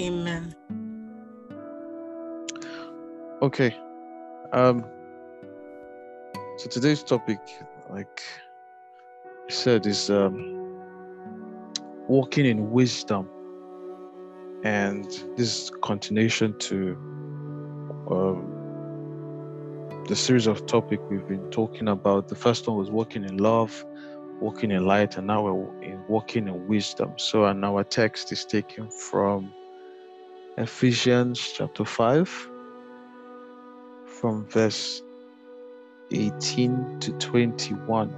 Amen. Okay. Um so today's topic, like I said, is um walking in wisdom. And this is continuation to um the series of topic we've been talking about. The first one was walking in love, walking in light, and now we're in walking in wisdom. So, and our text is taken from Ephesians chapter 5, from verse 18 to 21.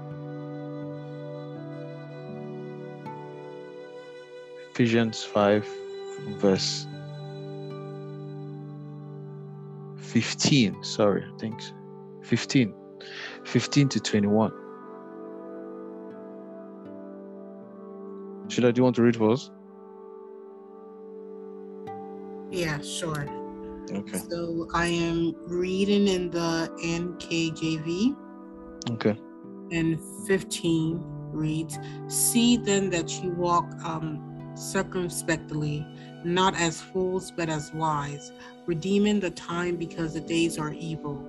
Ephesians 5, verse 15. Sorry, I think 15. 15 to 21. Should I do you want to read for us? Sure. Okay. So I am reading in the NKJV, Okay. and 15 reads, See then that you walk um, circumspectly, not as fools, but as wise, redeeming the time because the days are evil.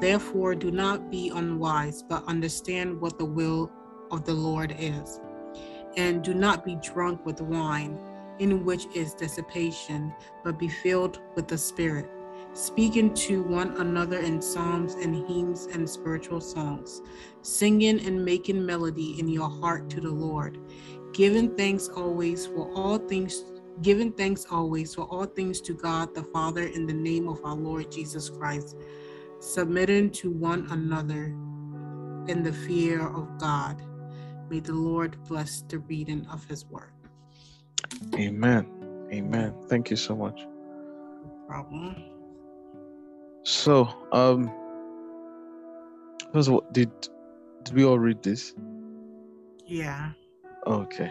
Therefore, do not be unwise, but understand what the will of the Lord is. And do not be drunk with wine, in which is dissipation, but be filled with the Spirit, speaking to one another in psalms and hymns and spiritual songs, singing and making melody in your heart to the Lord, giving thanks always for all things. Giving thanks always for all things to God the Father in the name of our Lord Jesus Christ, submitting to one another in the fear of God. May the Lord bless the reading of his word. Amen. Amen. Thank you so much. No problem. So, um, first of all, did did we all read this? Yeah. Okay.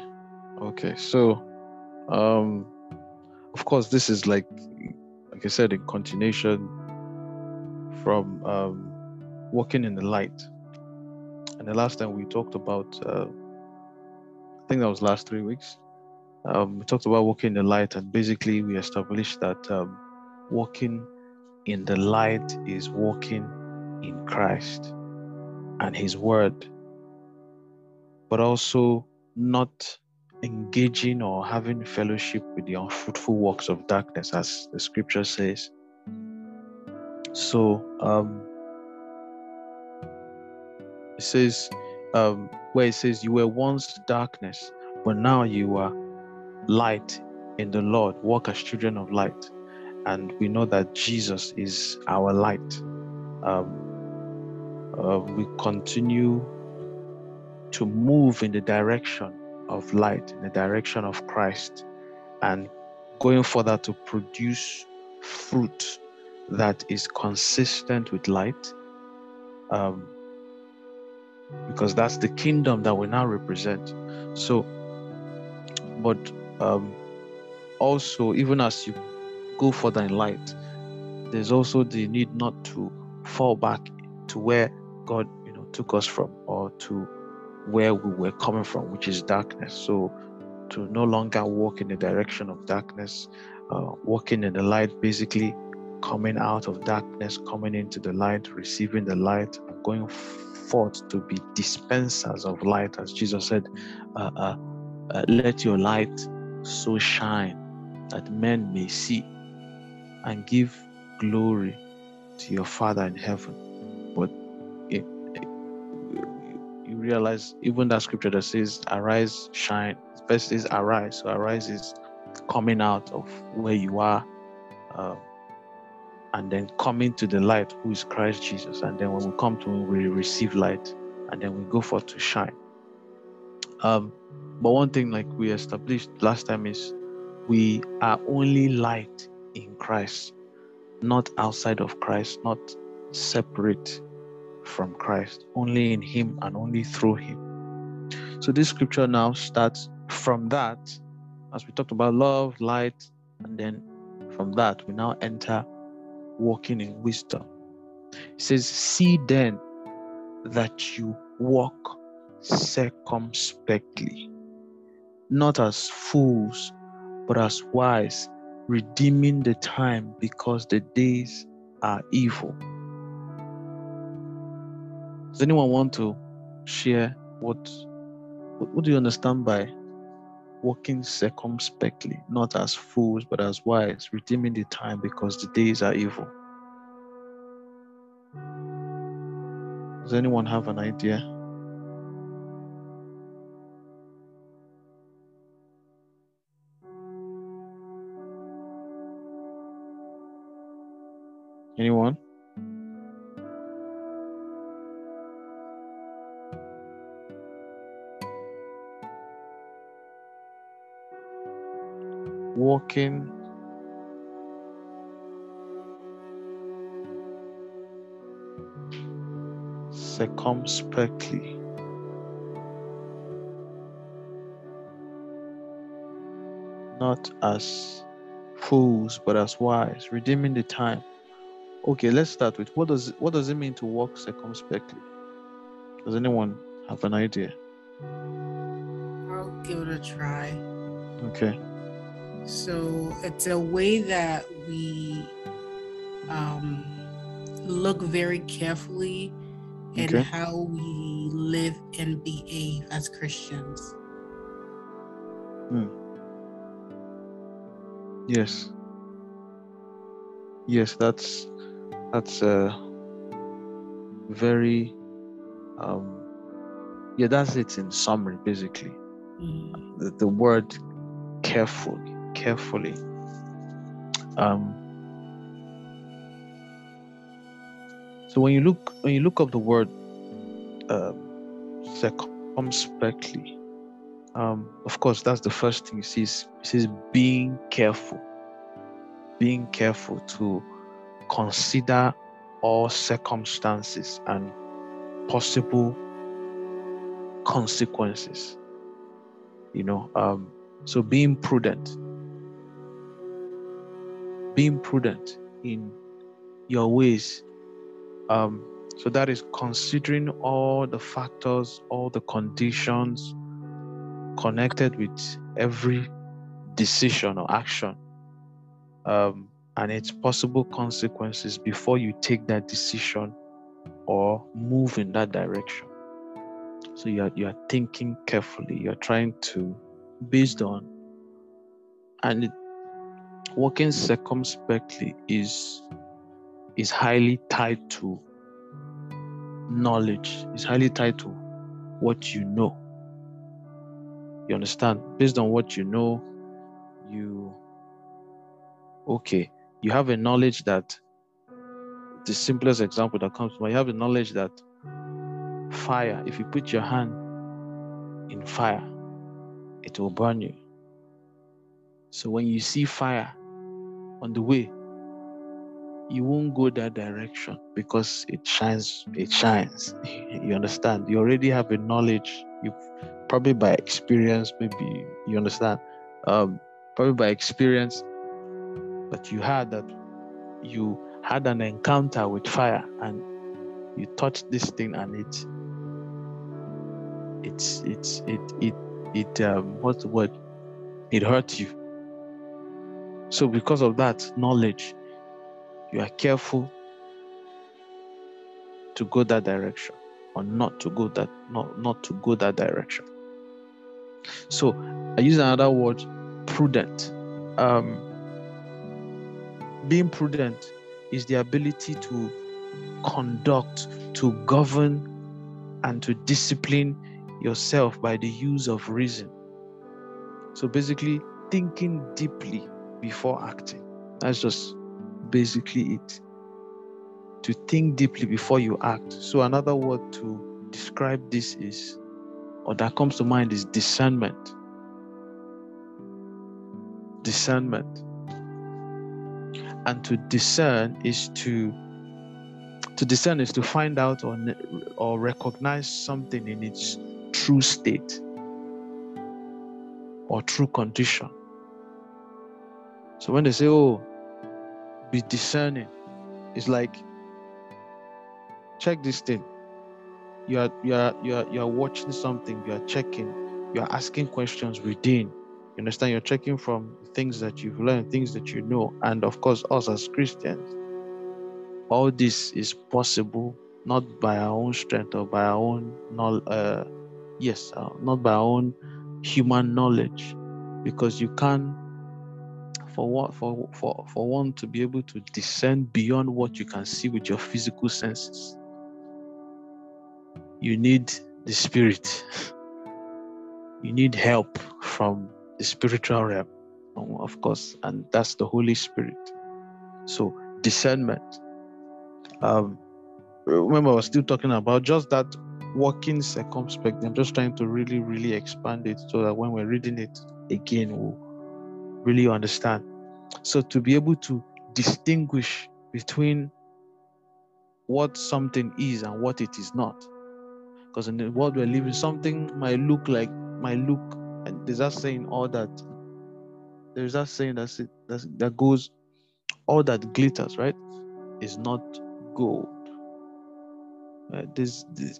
Okay. So, um, of course, this is like, like I said, a continuation from um, walking in the light. And the last time we talked about, uh, I think that was last three weeks. Um, we talked about walking in the light, and basically we established that um, walking in the light is walking in Christ and His Word, but also not engaging or having fellowship with the unfruitful works of darkness, as the scripture says. So, um, it says, um, where it says, You were once darkness, but now you are light in the Lord. Walk as children of light. And we know that Jesus is our light. Um, uh, we continue to move in the direction of light, in the direction of Christ, and going further to produce fruit that is consistent with light. Um, because that's the kingdom that we now represent. So, but um, also, even as you go further in light, there's also the need not to fall back to where God, you know, took us from, or to where we were coming from, which is darkness. So, to no longer walk in the direction of darkness, uh, walking in the light, basically coming out of darkness, coming into the light, receiving the light, going forth to be dispensers of light, as Jesus said, uh, uh, uh, "Let your light so shine that men may see and give glory to your Father in heaven." But it, it, you realize even that scripture that says, "Arise, shine." First is arise. So arise is coming out of where you are. Uh, and then coming to the light, who is Christ Jesus. And then when we come to Him, we receive light, and then we go forth to shine. Um, but one thing, like we established last time, is we are only light in Christ, not outside of Christ, not separate from Christ, only in Him and only through Him. So this scripture now starts from that, as we talked about love, light, and then from that we now enter walking in wisdom. It says, See then that you walk circumspectly, not as fools, but as wise, redeeming the time because the days are evil. Does anyone want to share what what, do you understand by walking circumspectly, not as fools but as wise, redeeming the time because the days are evil? Does anyone have an idea? Anyone? Walking circumspectly. Not as fools, but as wise, redeeming the time. Okay, let's start with what does what does it mean to walk circumspectly? Does anyone have an idea? I'll give it a try. Okay. So it's a way that we um, look very carefully in Okay. how we live and behave as Christians. Yes. Yes, that's that's uh very um yeah, that's it in summary basically. Mhm. The, the word carefully, carefully. Um so when you look when you look up the word um circumspectly, um, of course that's the first thing it says it says being careful being careful to consider all circumstances and possible consequences you know um so being prudent being prudent in your ways um so that is considering all the factors all the conditions connected with every decision or action um, and its possible consequences before you take that decision or move in that direction. So you are you are thinking carefully. You're trying to, based on, and working circumspectly is is highly tied to knowledge. It's highly tied to what you know. You understand? Based on what you know, you okay, you have a knowledge that the simplest example that comes to mind, you have a knowledge that fire, if you put your hand in fire, it will burn you. So when you see fire on the way, you won't go that direction because it shines, it shines. you understand? You already have a knowledge, you probably by experience, maybe you understand. Um, probably by experience, but you had that you had an encounter with fire and you touched this thing and it it's it's it it it um what's the word? It hurt you. So because of that knowledge you are careful to go that direction or not to go that not not to go that direction. So i use another word prudent. Um being prudent is the ability to conduct, to govern, and to discipline yourself by the use of reason. So basically, thinking deeply before acting. That's just basically it. To think deeply before you act. So, another word to describe this is, or that comes to mind, is discernment. Discernment and to discern is to to discern is to find out or or recognize something in its true state or true condition. So when they say oh be discerning it's like check this thing. You are you are you are you are watching something you are checking you are asking questions within You understand? You're checking from things that you've learned, things that you know, and of course, us as Christians. All this is possible not by our own strength or by our own. Uh, yes, uh, not by our own human knowledge, because you can for what for for for one to be able to discern beyond what you can see with your physical senses you need the spirit you need help from the spiritual realm of course and that's the holy spirit so discernment um remember i was still talking about just that walking circumspect i'm just trying to really really expand it so that when we're reading it again we'll really understand. So to be able to distinguish between what something is and what it is not. Because in the world we're living, something might look like might look there's that saying all that there's that saying that's it that's, that goes all that glitters, right? Is not gold. Uh, this, this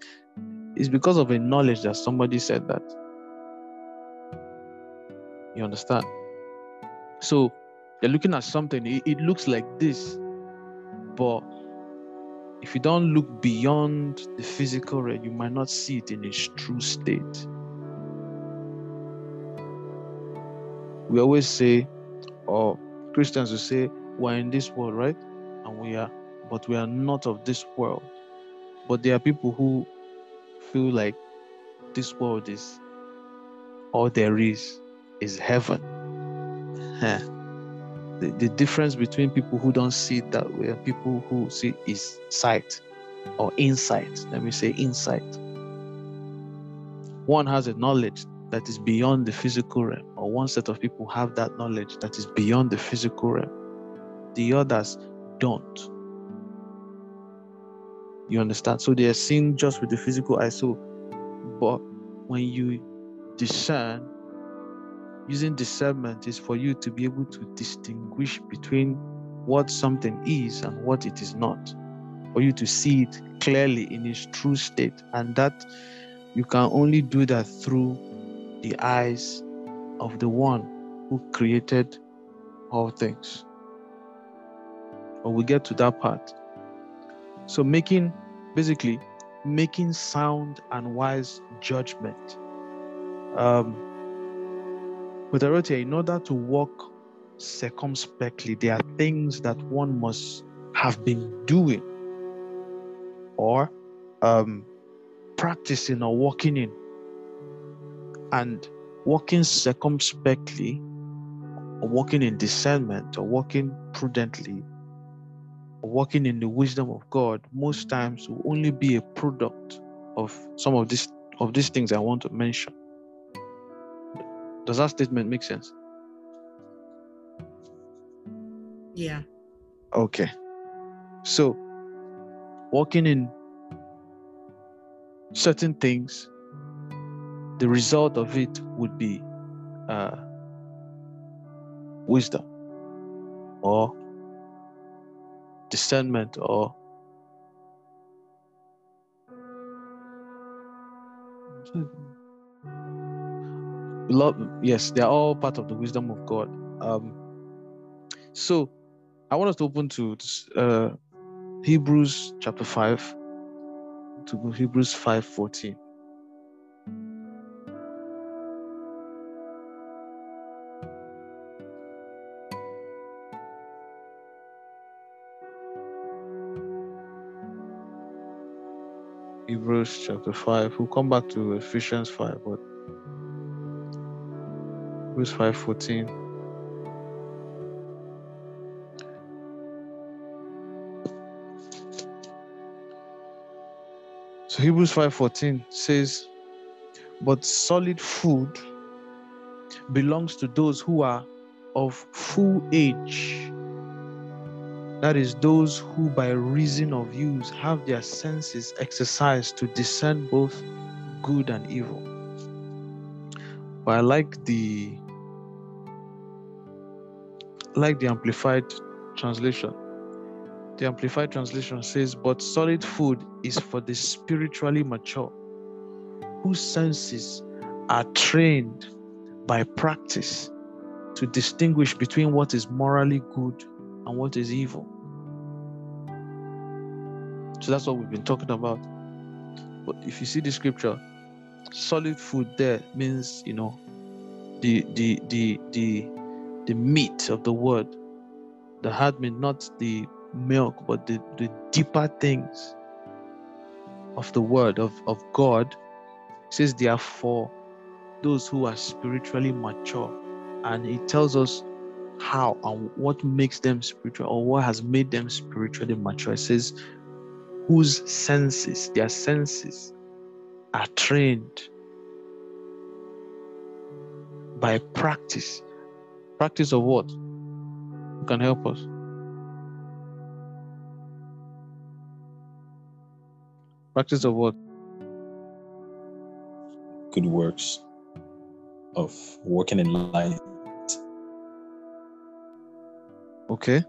is because of a knowledge that somebody said that. You understand? So you're looking at something, it, it looks like this, but if you don't look beyond the physical realm, you might not see it in its true state. We always say, or Christians will say, we're in this world, right? And we are, but we are not of this world. But there are people who feel like this world is all there is, is heaven the, the difference between people who don't see it that way and people who see is sight or insight. Let me say insight. One has a knowledge that is beyond the physical realm, or one set of people have that knowledge that is beyond the physical realm. The others don't. You understand? So they are seeing just with the physical eye. So, but when you discern using discernment is for you to be able to distinguish between what something is and what it is not, for you to see it clearly in its true state. And that you can only do that through the eyes of the one who created all things. But we get to that part. So, making basically making sound and wise judgment. Um, with Arotia, in order to walk circumspectly, there are things that one must have been doing or um, practicing or walking in. And walking circumspectly, or walking in discernment, or walking prudently, or walking in the wisdom of God, most times will only be a product of some of these of these things I want to mention. Does that statement make sense? Yeah. Okay. So, walking in certain things, the result of it would be uh, wisdom or discernment or love. Yes they're all part of the wisdom of god. Um so i want us to open to uh hebrews chapter 5 to hebrews 5 14 Hebrews chapter 5. We'll come back to Ephesians 5, but Hebrews 5:14. So Hebrews 5:14 says, "But solid food belongs to those who are of full age. That is, those who by reason of use have their senses exercised to discern both good and evil." But I like the like the Amplified translation. The Amplified translation says, But solid food is for the spiritually mature, whose senses are trained by practice to distinguish between what is morally good and what is evil. So that's what we've been talking about. But if you see the scripture, solid food there means, you know, the the the the the meat of the word. The hard meat, not the milk, but the, the deeper things of the word of, of God. It says therefore those who are spiritually mature. And it tells us how and what makes them spiritual or what has made them spiritually mature. It says, whose senses, their senses, are trained by practice. Practice of what? Who can help us? Practice of what? Good works of working in light. Okay.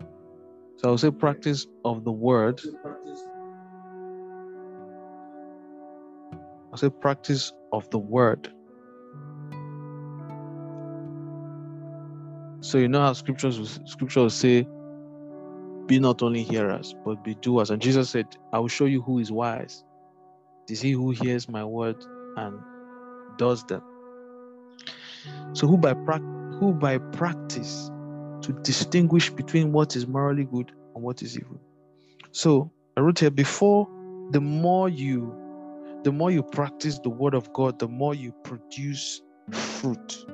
So I'll say practice of the word. I'll say practice of the word. So you know how scriptures scripture will say, be not only hearers, but be doers. And Jesus said, I will show you who is wise. Is he who hears my word and does them. So who by who by practice to distinguish between what is morally good and what is evil. So I wrote here before the more you the more you practice the word of God, the more you produce fruit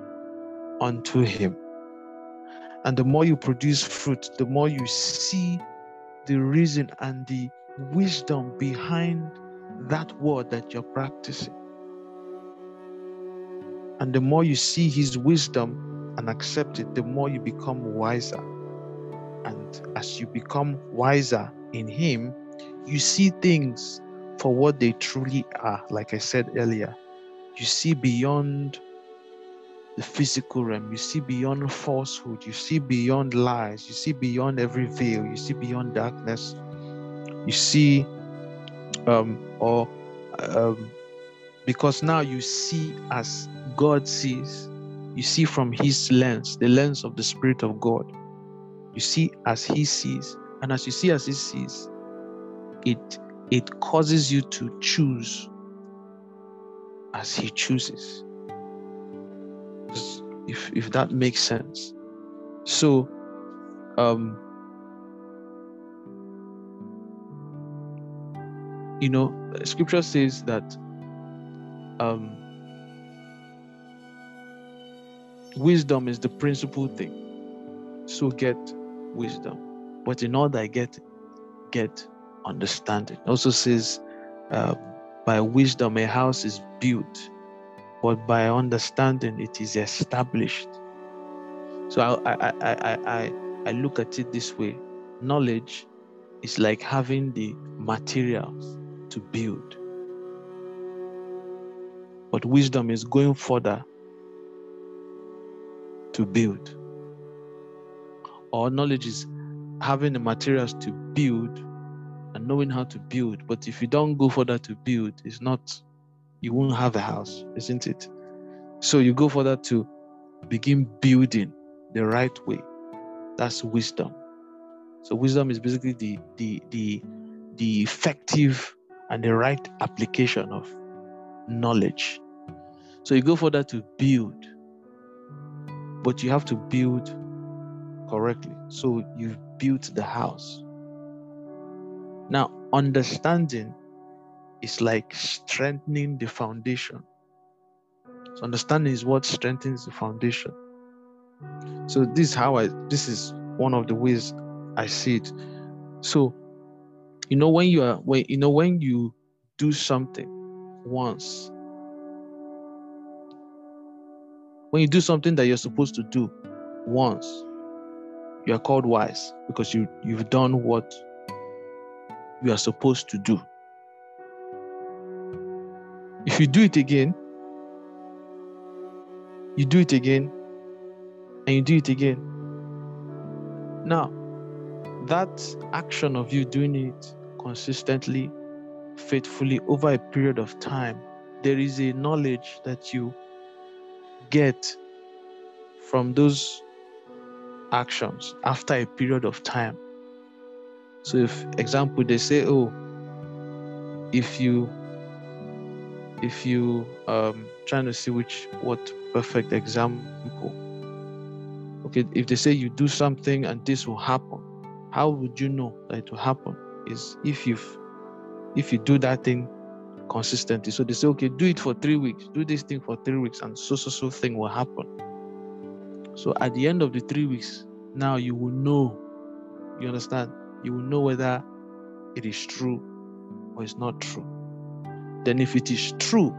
unto him. And the more you produce fruit, the more you see the reason and the wisdom behind that word that you're practicing. And the more you see his wisdom and accept it, the more you become wiser. And as you become wiser in him, you see things for what they truly are. Like I said earlier, you see beyond the physical realm, you see beyond falsehood, you see beyond lies, you see beyond every veil, you see beyond darkness, you see, um, or um, because now you see as God sees. You see from His lens, the lens of the Spirit of God. You see as He sees. And as you see as He sees, it, it causes you to choose as He chooses. If, if that makes sense. So, um, you know, scripture says that um, wisdom is the principal thing. So get wisdom. But in order I get get understanding. It also says, uh, by wisdom a house is built, but by understanding it is established. So I I I I I, I look at it this way: knowledge is like having the materials to build. But wisdom is going further to build. Or knowledge is having the materials to build and knowing how to build. But if you don't go further to build, it's not, you won't have a house, isn't it? So you go further to begin building the right way. That's wisdom. So wisdom is basically the the the the effective and the right application of knowledge. So you go further to build but you have to build correctly. So you've built the house. Now, understanding is like strengthening the foundation. So understanding is what strengthens the foundation. So this is how I this is one of the ways I see it. So you know when you are when you know when you do something once When you do something that you're supposed to do once, you are called wise because you, you've done what you are supposed to do. If you do it again, you do it again, and you do it again. Now, that action of you doing it consistently, faithfully over a period of time, there is a knowledge that you get from those actions after a period of time. So, if example, they say, "Oh, if you if you um trying to see which what perfect example okay if they say you do something and this will happen how would you know that it will happen is if you've if you do that thing consistently. So they say okay do it for three weeks. Do this thing for three weeks and so so so thing will happen. So at the end of the three weeks now you will know you understand? You will know whether it is true or it's not true. Then if it is true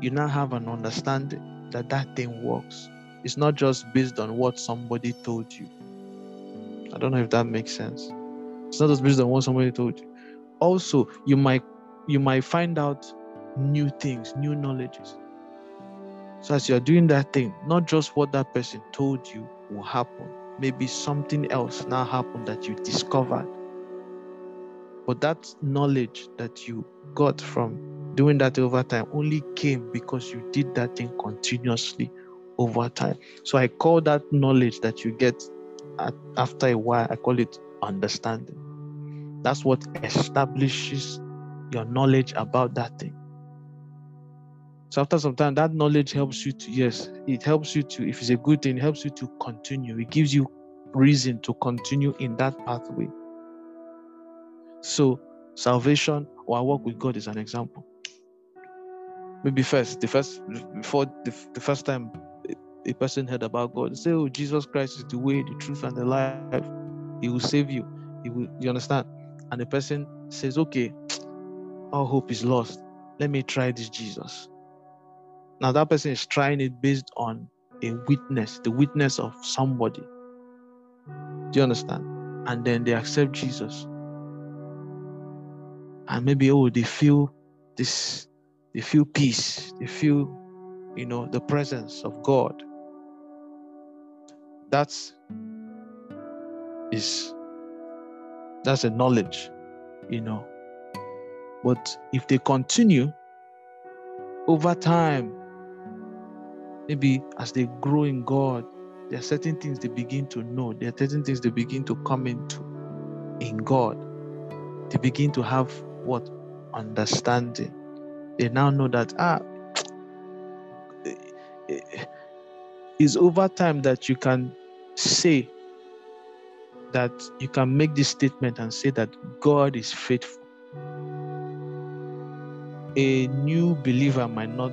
you now have an understanding that that thing works. It's not just based on what somebody told you. I don't know if that makes sense. It's not just based on what somebody told you. Also you might you might find out new things new knowledges so as you're doing that thing not just what that person told you will happen maybe something else now happened that you discovered but that knowledge that you got from doing that over time only came because you did that thing continuously over time. So I call that knowledge that you get at, after a while, I call it understanding. That's what establishes your knowledge about that thing. So after some time, that knowledge helps you to, yes, it helps you to, if it's a good thing, it helps you to continue. It gives you reason to continue in that pathway. So salvation or our work with God is an example. Maybe first, the first before the, the first time a person heard about God, say, "Oh, Jesus Christ is the way, the truth, and the life. He will save you. He will." You understand? And the person says, "Okay, all hope is lost. Let me try this Jesus." Now that person is trying it based on a witness, the witness of somebody. Do you understand? And then they accept Jesus. And maybe oh, they feel this, they feel peace, they feel, you know, the presence of God that's is that's a knowledge you know but if they continue over time maybe as they grow in god there are certain things they begin to know. There are certain things they begin to come into in god. They begin to have what? Understanding. They now know that ah it's over time that you can say that you can make this statement and say that God is faithful. A new believer might not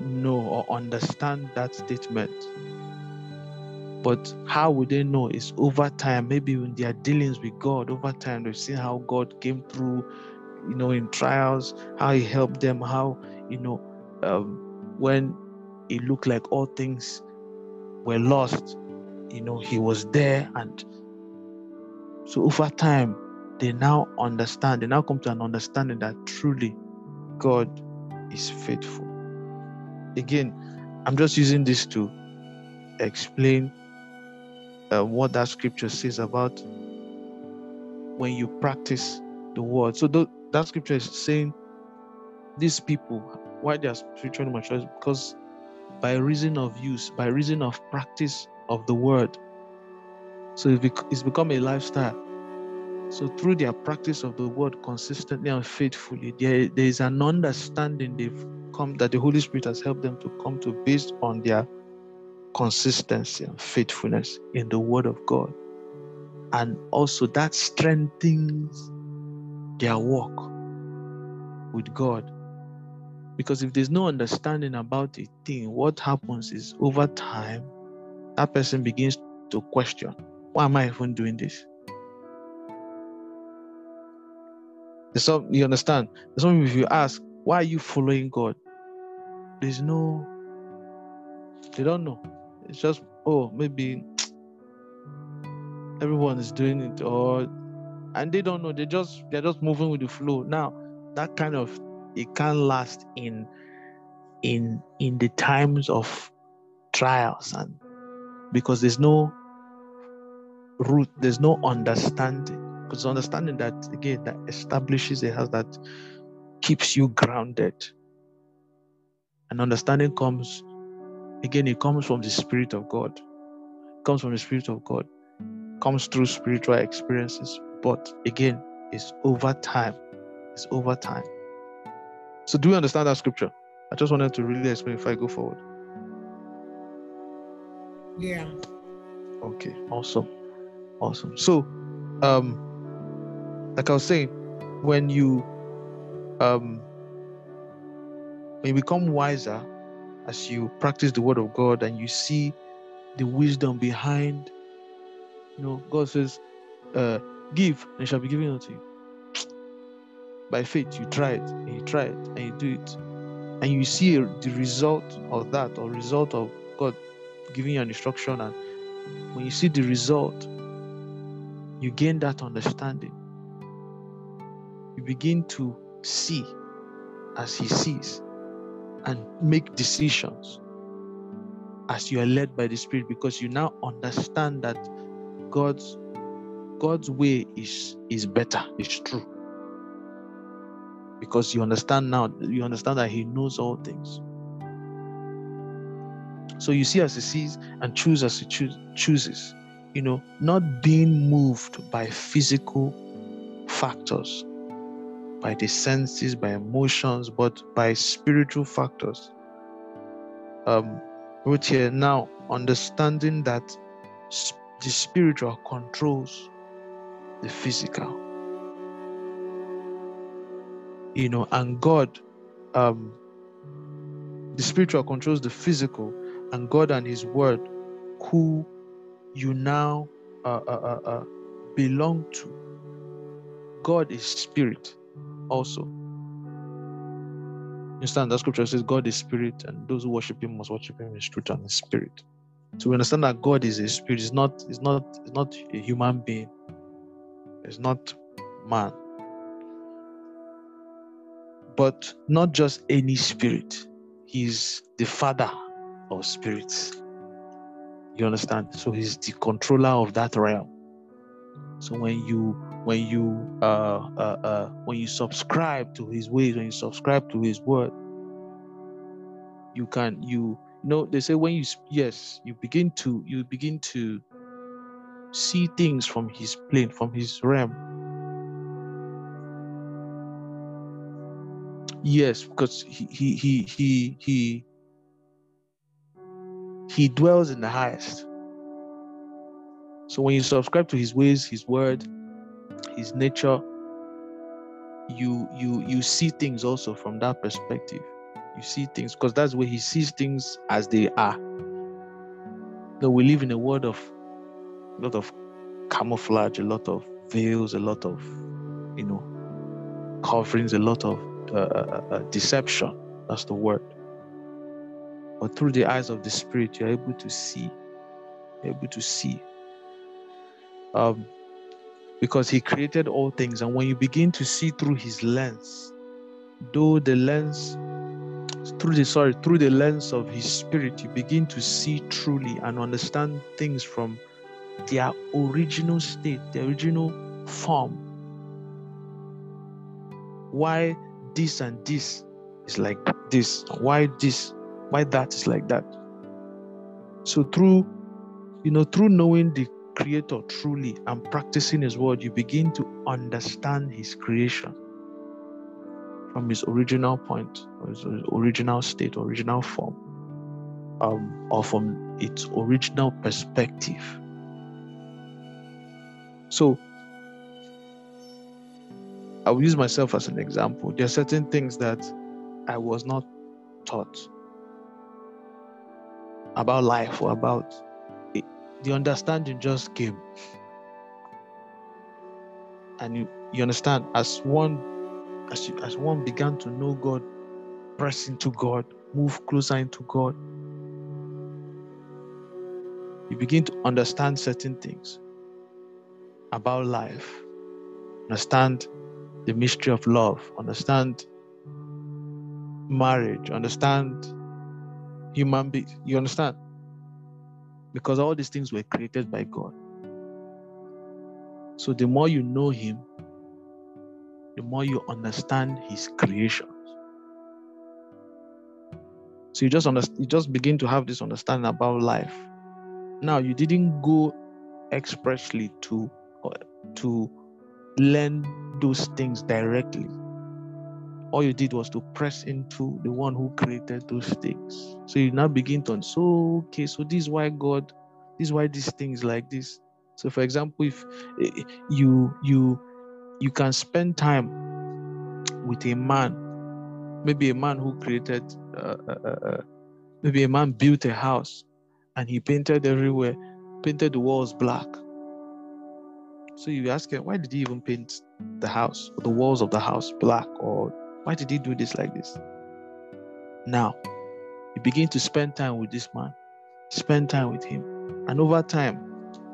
know or understand that statement. But how would they know? Is over time, maybe in their dealings with God, over time, they've seen how God came through, you know, in trials, how He helped them, how, you know, um, when it looked like all things were lost, you know, he was there. And so over time, they now understand, they now come to an understanding that truly God is faithful. Again, I'm just using this to explain uh, what that scripture says about when you practice the word. So th- that scripture is saying these people, why they are spiritually mature, because by reason of use, by reason of practice of the word. So it's become a lifestyle. So through their practice of the word consistently and faithfully, there, there is an understanding they've come that the Holy Spirit has helped them to come to based on their consistency and faithfulness in the word of God. And also that strengthens their walk with God because if there's no understanding about a thing, what happens is over time, that person begins to question why am I even doing this? So you understand? Some if you ask, why are you following God? There's no, they don't know. It's just, oh, maybe everyone is doing it, or and they don't know. They just they're just moving with the flow. Now, that kind of it can't last in in in the times of trials and because there's no root there's no understanding because understanding that again that establishes a house that keeps you grounded and understanding comes again, it comes from the Spirit of God. It comes from the Spirit of God. It comes through spiritual experiences. But again, it's over time. It's over time. So do you understand that scripture? I just wanted to really explain if I go forward. Yeah. Okay, awesome. Awesome. So um like I was saying, when you um when you become wiser as you practice the word of God and you see the wisdom behind you know God says uh give and it shall be given unto you. By faith you try it and you try it and you do it. And you see the result of that or result of God giving you an instruction. And when you see the result you gain that understanding you begin to see as he sees and make decisions as you are led by the spirit because you now understand that god's god's way is is better it's true. Because you understand now you understand that he knows all things. So you see as he sees and choose as he choose, chooses you know not being moved by physical factors by the senses, by emotions, but by spiritual factors. Um, right here now, understanding that the spiritual controls the physical. You know, and God, um, the spiritual controls the physical, and God and His Word, who you now uh, uh, uh, uh belong to. God is spirit also. You understand that scripture says God is spirit, and those who worship him must worship him in truth and in spirit. So we understand that God is a spirit, is not, is not, is not a human being, it's not man. But not just any spirit, he's the father of spirits. You understand? So he's the controller of that realm. So when you when you uh, uh, uh, when you subscribe to his ways when you subscribe to his word you can you, you know they say when you yes you begin to you begin to see things from his plane from his realm. Yes because he he he he he, he dwells in the highest. So when you subscribe to his ways his word his nature you you you see things also from that perspective. You see things because that's where he sees things as they are. Though we live in a world of a lot of camouflage a lot of veils a lot of you know coverings a lot of uh, uh, uh, uh deception that's the word. But through the eyes of the spirit you're able to see. Able to see. Um because he created all things. And when you begin to see through his lens, though the lens through the sorry through the lens of his spirit you begin to see truly and understand things from their original state their original form. Why this and this is like this? Why this? Why that is like that? So through you know through knowing the Creator truly and practicing His word, you begin to understand His creation from His original point, His original state, original form, um, or from its original perspective. So, I will use myself as an example. There are certain things that I was not taught about life or about the understanding just came. And you, you understand, as one as you, as one began to know God, press into God, move closer into God, you begin to understand certain things about life, understand the mystery of love, understand marriage, understand human beings. You understand? Because all these things were created by mm. God. So the more you know Him, the more you understand His creations. So you just understand, you just begin to have this understanding about life. Now you didn't go expressly to to learn those things directly. All you did was to press into the one who created those things. So you now begin to so okay, so this is why God, this is why these things like this. So for example, if eh, you you you can spend time with a man, maybe a man who created, uh, uh, uh, uh maybe a man built a house and he painted everywhere, painted the walls black so you ask him, why did he even paint the house the walls of the house black? Or why did he do this like this? Now, you begin to spend time with this man, spend time with him. And over time,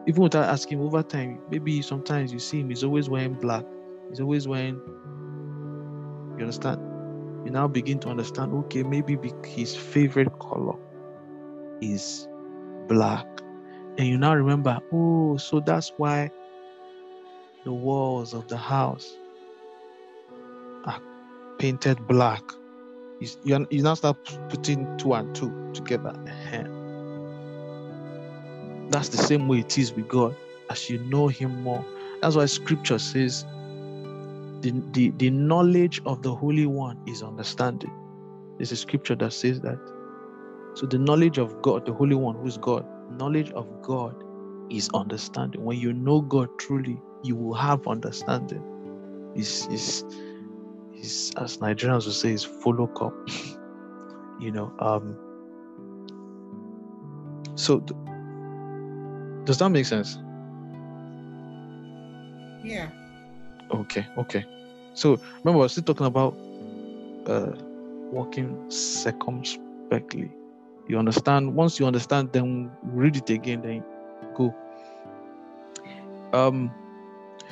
even without asking, over time, maybe sometimes you see him, he's always wearing black. He's always wearing, you understand? You now begin to understand, okay, maybe his favorite color is black. And you now remember, oh, so that's why the walls of the house painted black. You, you, now start putting two and two together. That's the same way it is with God. As you know Him more, that's why Scripture says the, the, the knowledge of the Holy One is understanding. There's a scripture that says that. So the knowledge of God, the Holy One, who is God, knowledge of God is understanding. When you know God truly, you will have understanding. Is is is as Nigerians would say, is follow up. you know, um so th- does that make sense? Yeah. Okay, okay. So remember, I was still talking about uh walking circumspectly. You understand? Once you understand, then read it again, then go. Um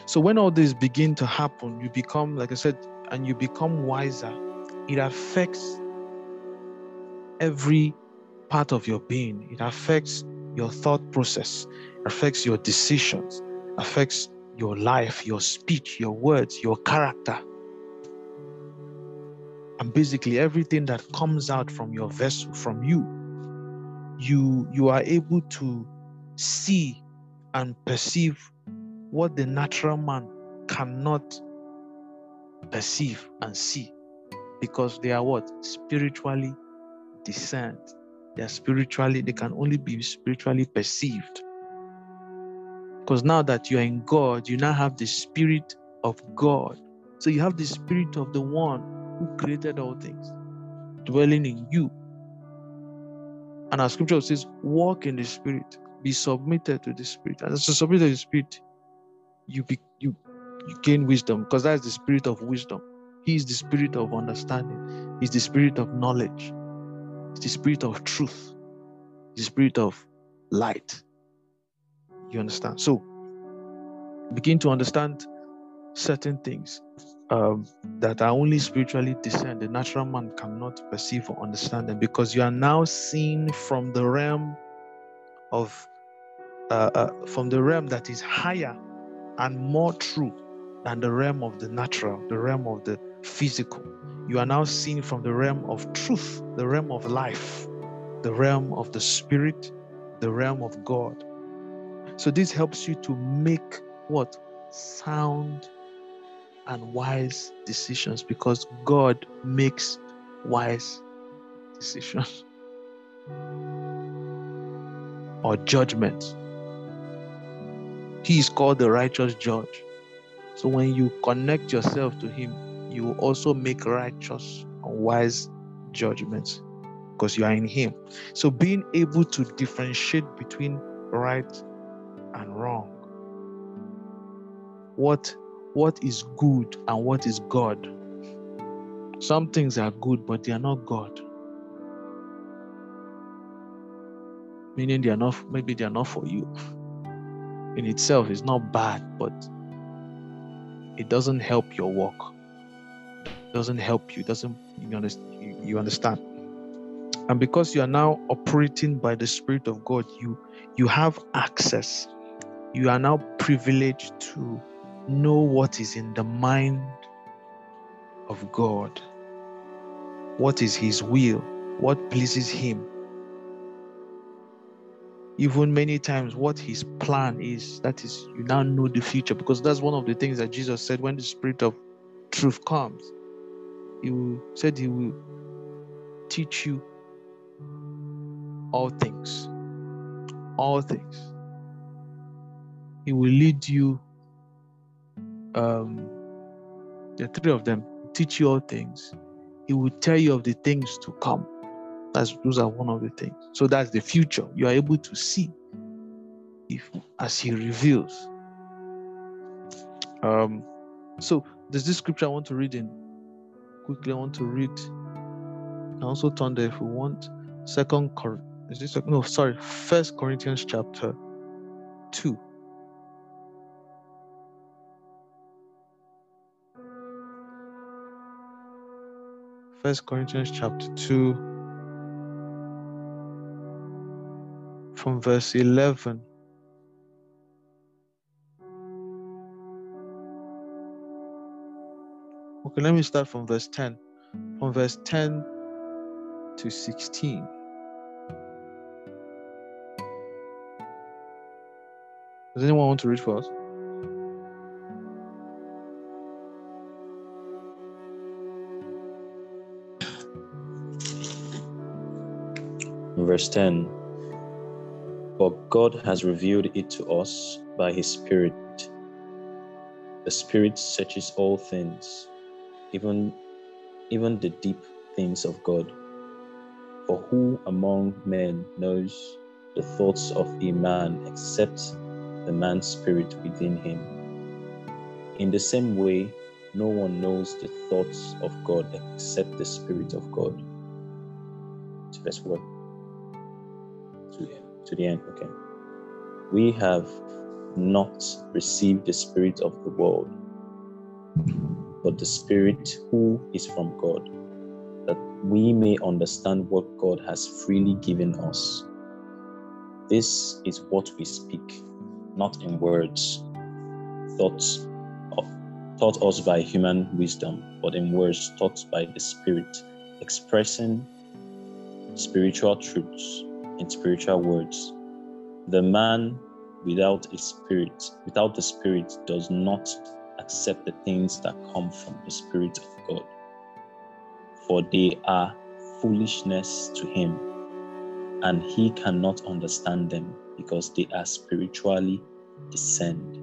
so when all this begin to happen, you become, like I said, and you become wiser. It affects every part of your being. It affects your thought process, affects your decisions, affects your life, your speech, your words, your character. And basically everything that comes out from your vessel, from you, you you are able to see and perceive what the natural man cannot perceive and see. Because they are what? Spiritually discerned. They are spiritually they can only be spiritually perceived. Because now that you are in god you now have the spirit of god. So you have the spirit of the one who created all things dwelling in you. And our scripture says walk in the spirit. Be submitted to the spirit. And as you submit to the spirit you be you you gain wisdom because that's the spirit of wisdom. He is the spirit of understanding. He's the spirit of knowledge. He's the spirit of truth. The spirit of light. You understand? So begin to understand certain things um, that are only spiritually discerned. The natural man cannot perceive or understand them because you are now seen from the realm of uh, uh, from the realm that is higher and more true than the realm of the natural, the realm of the physical. You are now seeing from the realm of truth, the realm of life, the realm of the spirit, the realm of God. So this helps you to make what? Sound and wise decisions because God makes wise decisions or judgments he is called the righteous judge. So when you connect yourself to Him, you also make righteous and wise judgments because you are in Him. So being able to differentiate between right and wrong, what what is good and what is God. Some things are good, but they are not God. Meaning they are not, maybe they are not for you in itself is not bad, but it doesn't help your walk. It doesn't help you. doesn't you understand? You understand? And because you are now operating by the Spirit of God, you you have access. You are now privileged to know what is in the mind of God. What is His will? what pleases Him. Even many times, what His plan is. That is, you now know the future because that's one of the things that Jesus said when the Spirit of truth comes. He will, said He will teach you all things. All things. He will lead you. Um, the three of them teach you all things. He will tell you of the things to come. That's those are one of the things. So that's the future. You are able to see if as he reveals. Um, so there's this scripture I want to read in. Quickly, I want to read. I also turn there if we want. Second Cor is this no sorry, first Corinthians chapter two. First Corinthians chapter 2 from verse 11. Okay, let me start from verse 10. From verse 10 to 16. Does anyone want to read for us? Verse 10 But God has revealed it to us by His Spirit. The Spirit searches all things, even, even the deep things of God. For who among men knows the thoughts of a man except the man's spirit within him? In the same way, no one knows the thoughts of God except the Spirit of God. To verse 1 to, the end. Okay. We have not received the spirit of the world, but the spirit who is from God, that we may understand what God has freely given us. This is what we speak, not in words, thoughts taught us by human wisdom, but in words taught by the Spirit, expressing spiritual truths in spiritual words. The man without a spirit, without the spirit, does not accept the things that come from the Spirit of God, for they are foolishness to him, and he cannot understand them because they are spiritually discerned.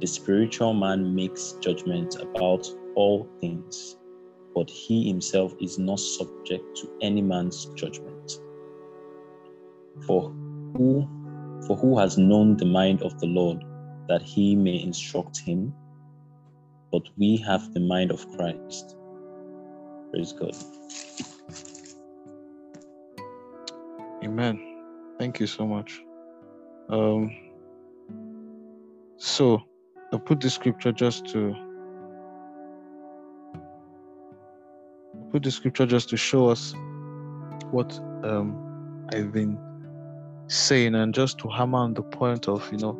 The spiritual man makes judgment about all things, but he himself is not subject to any man's judgment. For who for who has known the mind of the Lord that he may instruct him? But we have the mind of Christ. Praise God. Amen. Thank you so much. Um, so I put the scripture just to put the scripture just to show us what um, I've been saying and just to hammer on the point of you know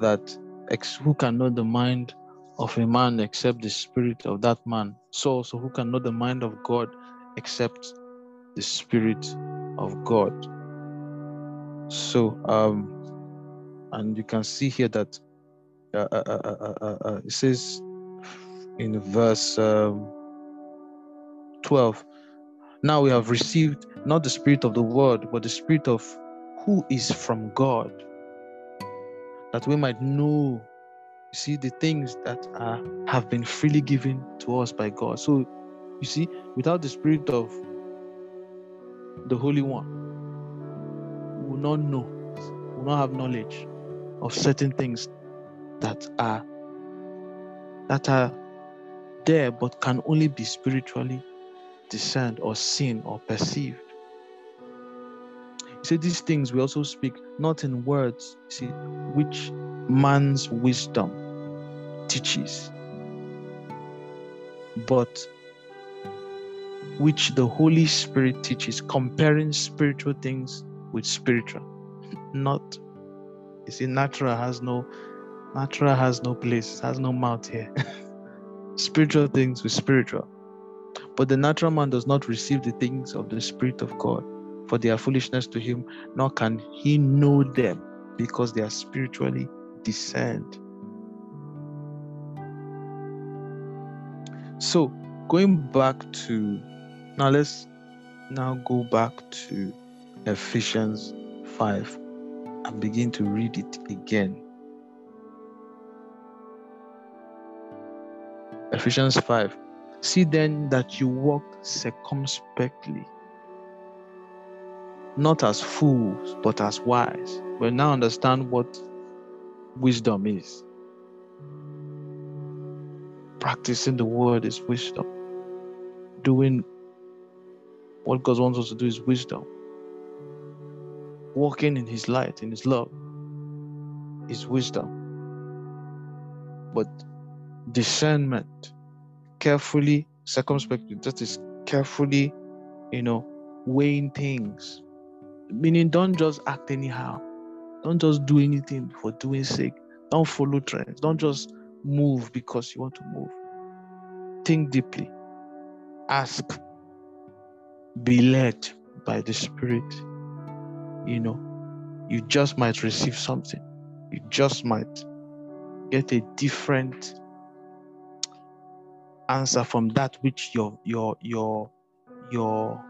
that ex- who can know the mind of a man except the spirit of that man? So also who can know the mind of god except the spirit of god? So um and you can see here that uh, uh, uh, uh, uh it says in verse um, 12 now we have received not the spirit of the world but the spirit of who is from God, that we might know, see, the things that are, have been freely given to us by God. So, you see, without the Spirit of the Holy One, we will not know, we will not have knowledge of certain things that are that are there but can only be spiritually discerned or seen or perceived. See, these things we also speak not in words, see, which man's wisdom teaches, but which the Holy Spirit teaches, comparing spiritual things with spiritual. Not, you see, natural has no natural has no place, has no mouth here. spiritual things with spiritual. But the natural man does not receive the things of the Spirit of God, for they are foolishness to him, nor can he know them because they are spiritually discerned. So, going back to now, let's now go back to Ephesians 5 and begin to read it again. Ephesians 5. See then that you walk circumspectly, not as fools, but as wise. We now understand what wisdom is. Practicing the word is wisdom. Doing what God wants us to do is wisdom. Walking in His light, in His love, is wisdom. But discernment, carefully, circumspectly, that is carefully, you know, weighing things. Meaning, don't just act anyhow. Don't just do anything for doing sake. Don't follow trends. Don't just move because you want to move. Think deeply. Ask be led by the Spirit, you know, you just might receive something. You just might get a different answer from that which your your your your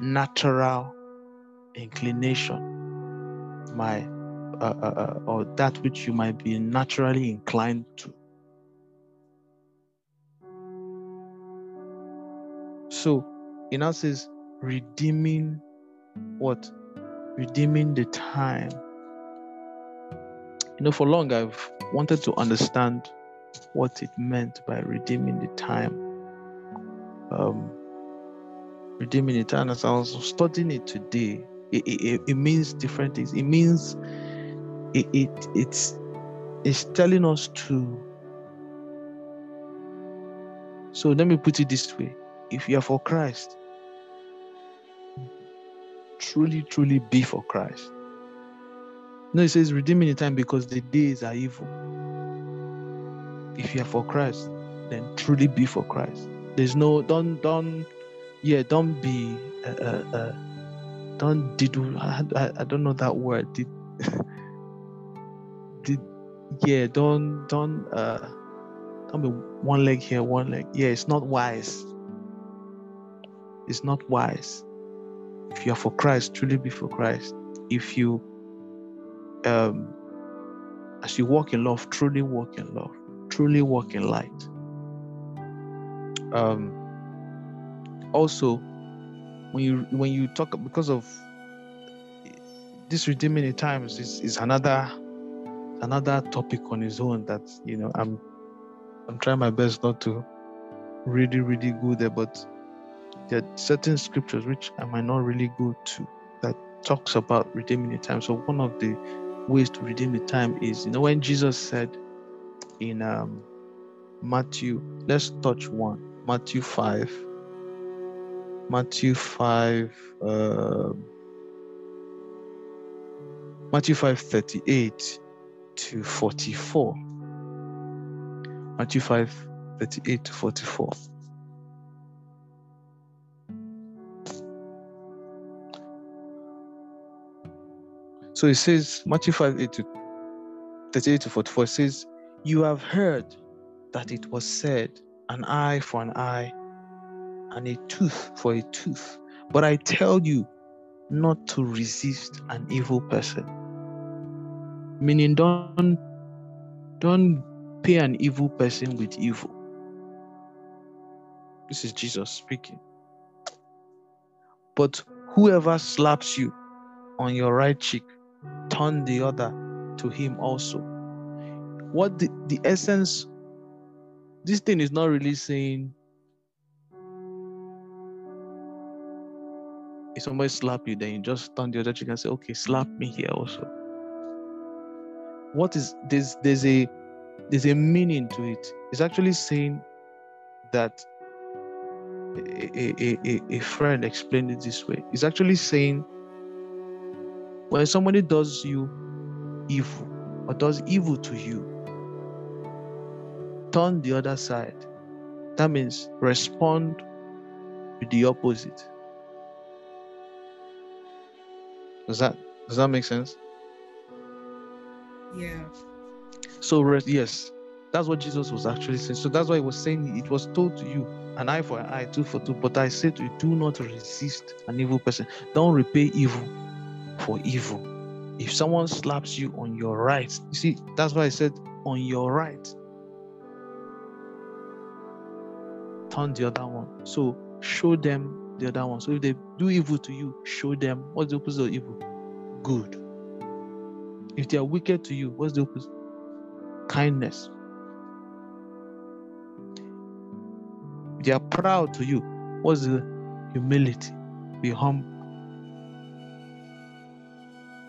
natural inclination my uh, uh, uh, or that which you might be naturally inclined to so in us is redeeming what? Redeeming the time. You know, for long I've wanted to understand what it meant by redeeming the time. Um, redeeming the time. As I was studying it today, it, it, it means different things. It means it, it it's it's telling us to. So let me put it this way: if you are for Christ, truly, truly be for Christ. No, it says redeeming the time because the days are evil. If you are for Christ, then truly be for Christ. There's no don't don't yeah don't be uh, uh, uh don't did I, I, I don't know that word did did yeah don't don't uh don't be one leg here one leg yeah it's not wise it's not wise if you are for Christ, truly be for Christ. If you, um, as you walk in love, truly walk in love, truly walk in light. Um, also, when you when you talk because of this redeeming times is, is another another topic on its own that you know I'm I'm trying my best not to really really go there, but there are certain scriptures which I might not really go to that talks about redeeming the time. So one of the ways to redeem the time is, you know, when Jesus said in um, Matthew, let's touch one, Matthew 5, Matthew 5, uh, Matthew 5 38 to 44. Matthew 5 38 to 44. So it says, Matthew 5 8 to 38 to 44 it says, You have heard that it was said, an eye for an eye and a tooth for a tooth. But I tell you not to resist an evil person. Meaning don't don't pay an evil person with evil. This is Jesus speaking. But whoever slaps you on your right cheek, turn the other to him also. What the, the essence, this thing is not really saying if somebody slap you, then you just turn the other cheek and say, okay, slap me here also. What is there's there's a there's a meaning to it. It's actually saying that a, a, a, a friend explained it this way. It's actually saying when somebody does you evil or does evil to you, turn the other side. That means respond with the opposite. Does that does that make sense? Yeah. So yes, that's what Jesus was actually saying. So that's why he was saying it was told to you, an eye for an eye, two for two. But I say to you, do not resist an evil person. Don't repay evil for evil. If someone slaps you on your right, you see, that's why I said on your right. Turn the other one. So show them the other one. So if they do evil to you, show them what's the opposite of evil? Good. If they are wicked to you, what's the opposite? Kindness. If they are proud to you, what's the humility? Be humble.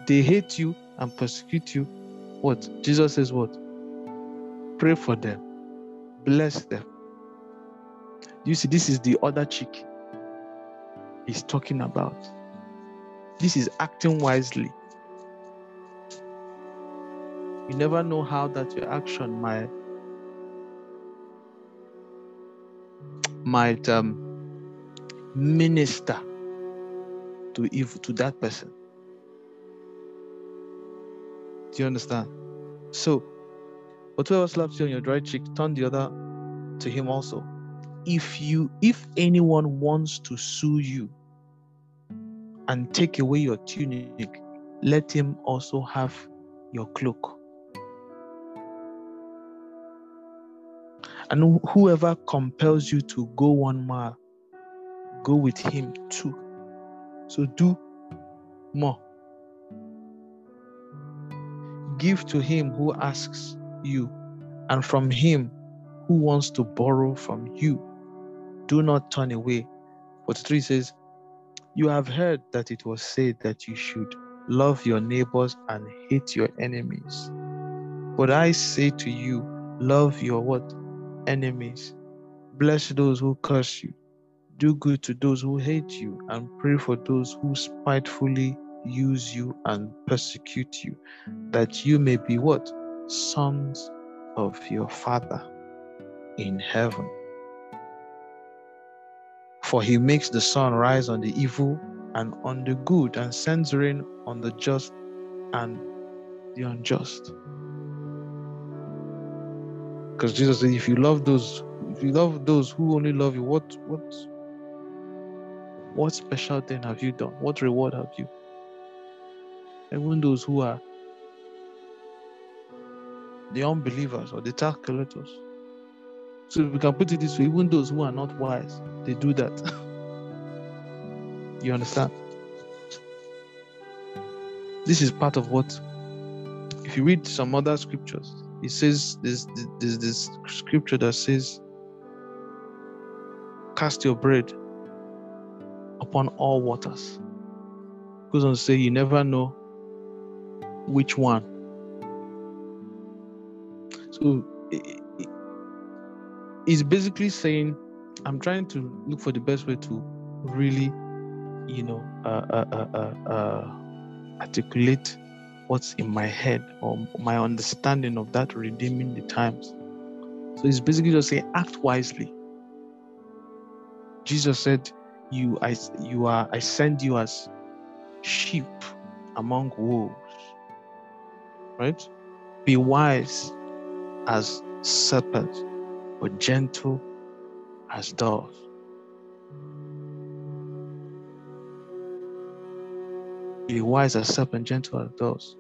They hate you and persecute you. What? Jesus says what? Pray for them. Bless them. You see, this is the other cheek he's talking about. This is acting wisely. You never know how that your action might might um, minister to evil to that person. Do you understand? So, whatever slaps you on your dry cheek, turn the other to him also. If you, if anyone wants to sue you and take away your tunic, let him also have your cloak. And whoever compels you to go one mile, go with him too. So do more. Give to him who asks you, and from him who wants to borrow from you. Do not turn away. 43 says, You have heard that it was said that you should love your neighbors and hate your enemies. But I say to you, love your what? enemies. Bless those who curse you. Do good to those who hate you, and pray for those who spitefully use you and persecute you, that you may be what? Sons of your Father in heaven. For he makes the sun rise on the evil and on the good, and sends rain on the just and the unjust. Because Jesus said, if you love those, if you love those who only love you, what what what special thing have you done? What reward have you? Even those who are the unbelievers or the tax collectors. So we can put it this way, even those who are not wise, they do that. you understand? This is part of what if you read some other scriptures, it says there's, there's this scripture that says, Cast your bread upon all waters. It goes on to say, You never know which one. So it's basically saying, I'm trying to look for the best way to really, you know, uh, uh, uh, uh, uh articulate what's in my head or my understanding of that redeeming the times. So it's basically just saying act wisely. Jesus said, You I you are I send you as sheep among wolves. Right? Be wise as serpents, but gentle as doves. Be wise as serpent, gentle as doves.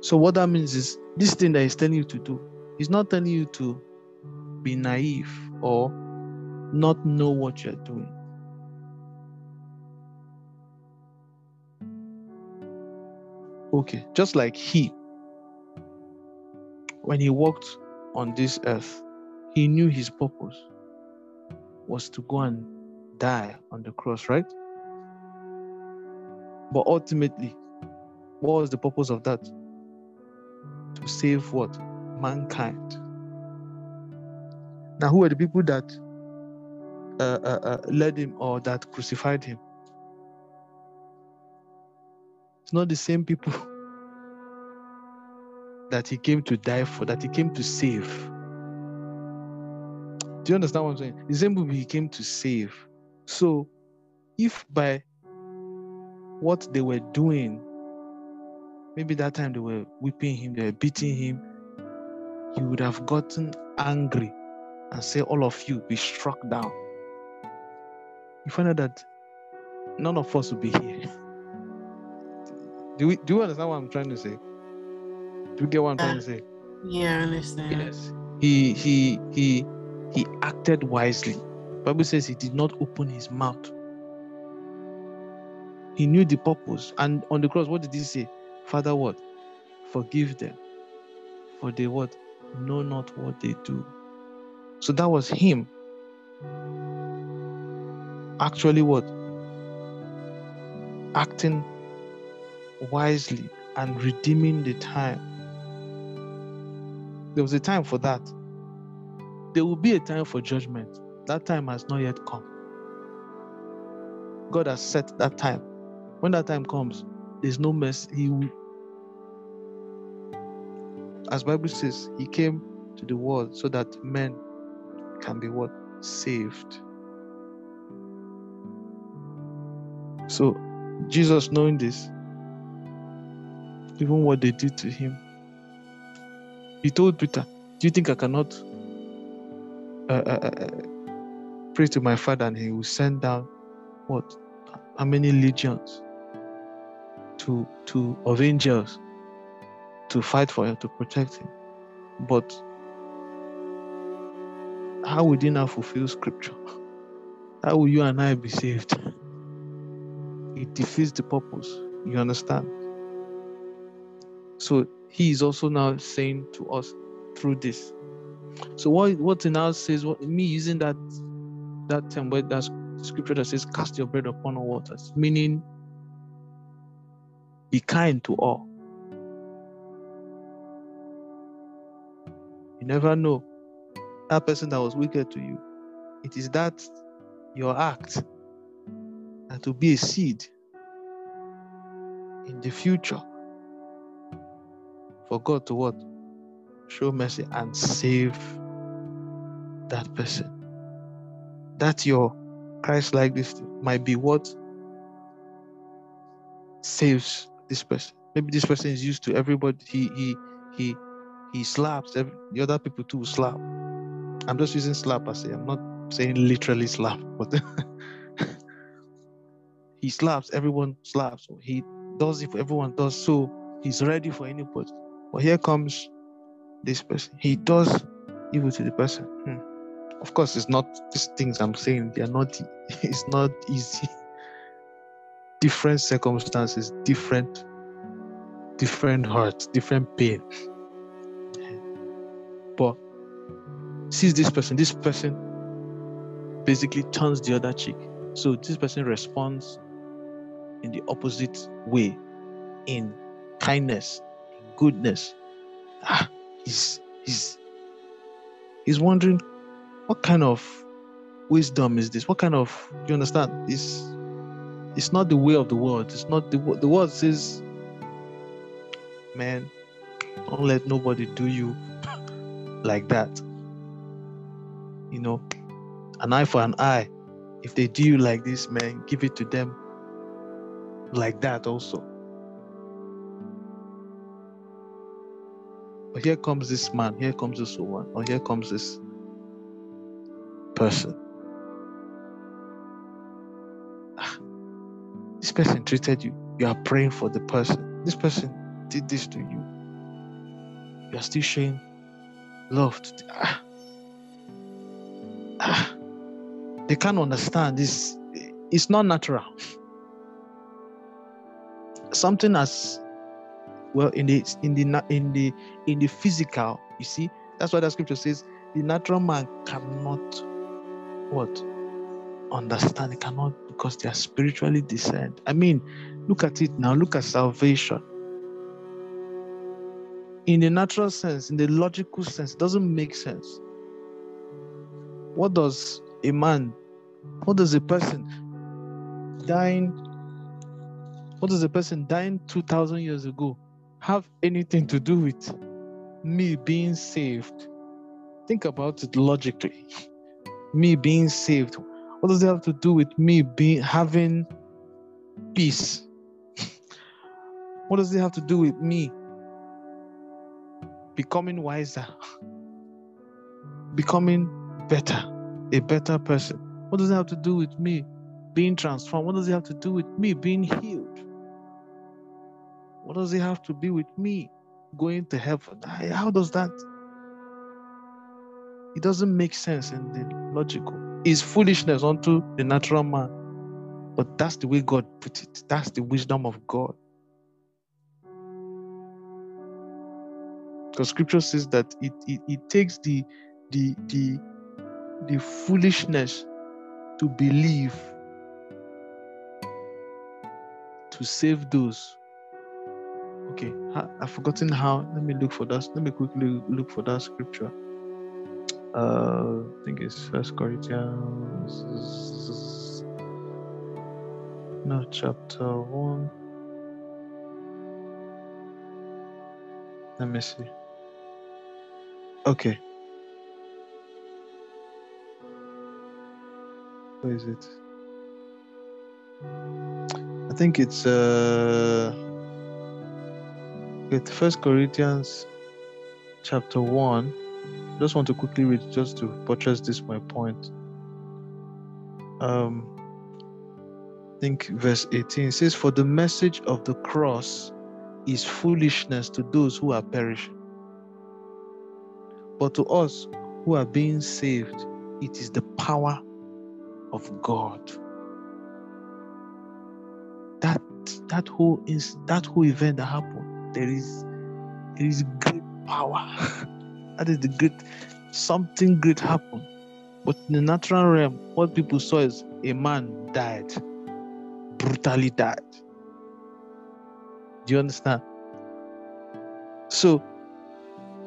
So what that means is this thing that he's telling you to do, he's not telling you to be naive or not know what you're doing. Okay, just like he, when he walked on this earth, he knew his purpose was to go and die on the cross, right? But ultimately, what was the purpose of that? To save what? Mankind. Now, who were the people that uh, uh, uh, led him or that crucified him? It's not the same people that he came to die for, that he came to save. Do you understand what I'm saying? The same people he came to save. So, if by what they were doing, maybe that time they were whipping him, they were beating him, he would have gotten angry and say, All of you be struck down. You find out that none of us will be here. Do we do you understand what I'm trying to say? Do you get what I'm trying to uh, say? Yeah, I understand. Yes. He he he he acted wisely. Bible says he did not open his mouth. He knew the purpose. And on the cross, what did he say? Father, what? Forgive them. For they what? Know not what they do. So that was him. Actually, what? Acting wisely and redeeming the time. There was a time for that. There will be a time for judgment. That time has not yet come. God has set that time. When that time comes, there's no mercy. He will, as Bible says, He came to the world so that men can be what saved. So Jesus, knowing this, even what they did to him, he told Peter, "Do you think I cannot uh, uh, uh, pray to my Father and He will send down what? How many legions to to of angels to fight for him to protect him? But how would he now fulfill Scripture? How will you and I be saved? It defeats the purpose. You understand? So he is also now saying to us through this. So what what he now says, what me using that that term where that scripture that says, cast your bread upon the waters, meaning be kind to all. You never know that person that was wicked to you. It is that your act and to be a seed in the future for God to what? Show mercy and save that person. That your Christ like this might be what saves this person. Maybe this person is used to everybody. He he he he slaps every, the other people too slap. I'm just using slap as. I'm not saying literally slap, but he slaps. Everyone slaps. He does if Everyone does. So he's ready for anybody. But here comes this person. He does evil to the person. Hmm. Of course, it's not these things I'm saying. They are not. It's not easy. Different circumstances, different, different hurts, different pain. But sees this person. This person basically turns the other cheek. So this person responds in the opposite way, in kindness, in goodness. Ah, he's he's he's wondering what kind of wisdom is this? What kind of you understand? It's it's not the way of the world. It's not the the world says, man, don't let nobody do you like that. You know, an eye for an eye. If they do you like this, man, give it to them like that also. Here comes this man, here comes this woman, or here comes this person. Ah, this person treated you. You are praying for the person. This person did this to you. You are still showing love to the, ah. Ah. They can't understand this. It's not natural. Something as well in the in the in the in the physical you see that's why the scripture says the natural man cannot what? Understand it cannot because they are spiritually discerned. I mean look at it now look at salvation. In the natural sense in the logical sense it doesn't make sense. What does a man what does a person dying what does a person dying 2000 years ago have anything to do with me being saved. Think about it logically. Me being saved. What does it have to do with me being having peace? what does it have to do with me becoming wiser? Becoming better, a better person? What does it have to do with me being transformed? What does it have to do with me being healed? What does it have to be with me going to heaven? How does that? It doesn't make sense in the logical. It's foolishness unto the natural man. But that's the way God put it. That's the wisdom of God. Because scripture says that it, it, it takes the the the the foolishness to believe to save those okay i've forgotten how let me look for that let me quickly look for that scripture. Uh i think it's first corinthians no chapter one. Let me see. Okay. Where is it? I think it's uh with First Corinthians chapter 1. I just want to quickly read just to buttress this my point. Um, I think verse 18 says, For the message of the cross is foolishness to those who are perishing. But to us who are being saved, it is the power of God. That that whole is that whole event that happened there is there is great power. that is the great something great happened. But in the natural realm, what people saw is a man died, brutally died. Do you understand? So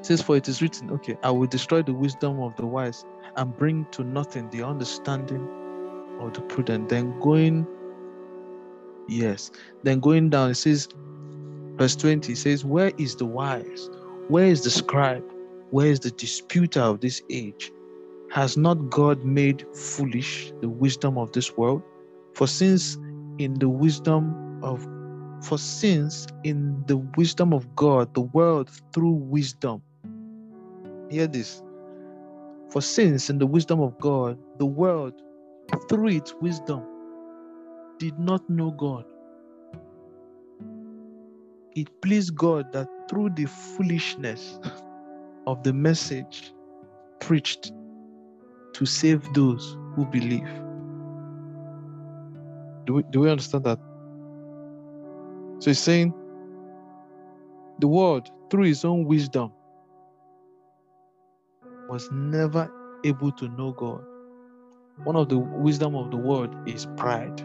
says, For it is written, okay, I will destroy the wisdom of the wise and bring to nothing the understanding of the prudent. Then going, yes, then going down, it says, Verse 20 says, Where is the wise? Where is the scribe? Where is the disputer of this age? Has not God made foolish the wisdom of this world? For since in the wisdom of for since in the wisdom of God, the world through wisdom. Hear this. For since in the wisdom of God, the world through its wisdom did not know God it pleased God that through the foolishness of the message preached to save those who believe. Do we, do we understand that? So he's saying the world, through his own wisdom, was never able to know God. One of the wisdom of the world is pride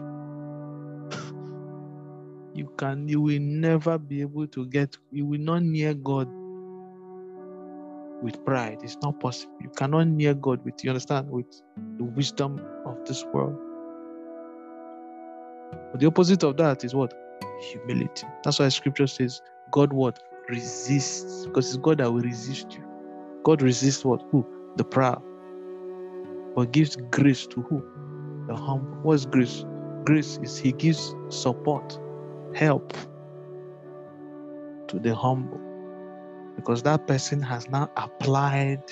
you can you will never be able to get you will not near god with pride. It's not possible. You cannot near god with you understand with the wisdom of this world. But the opposite of that is what? Humility. That's why scripture says god what? Resists. Because it's god that will resist you. God resists what? Who? The proud. But gives grace to who? The humble. What's grace? Grace is he gives support help to the humble because that person has now applied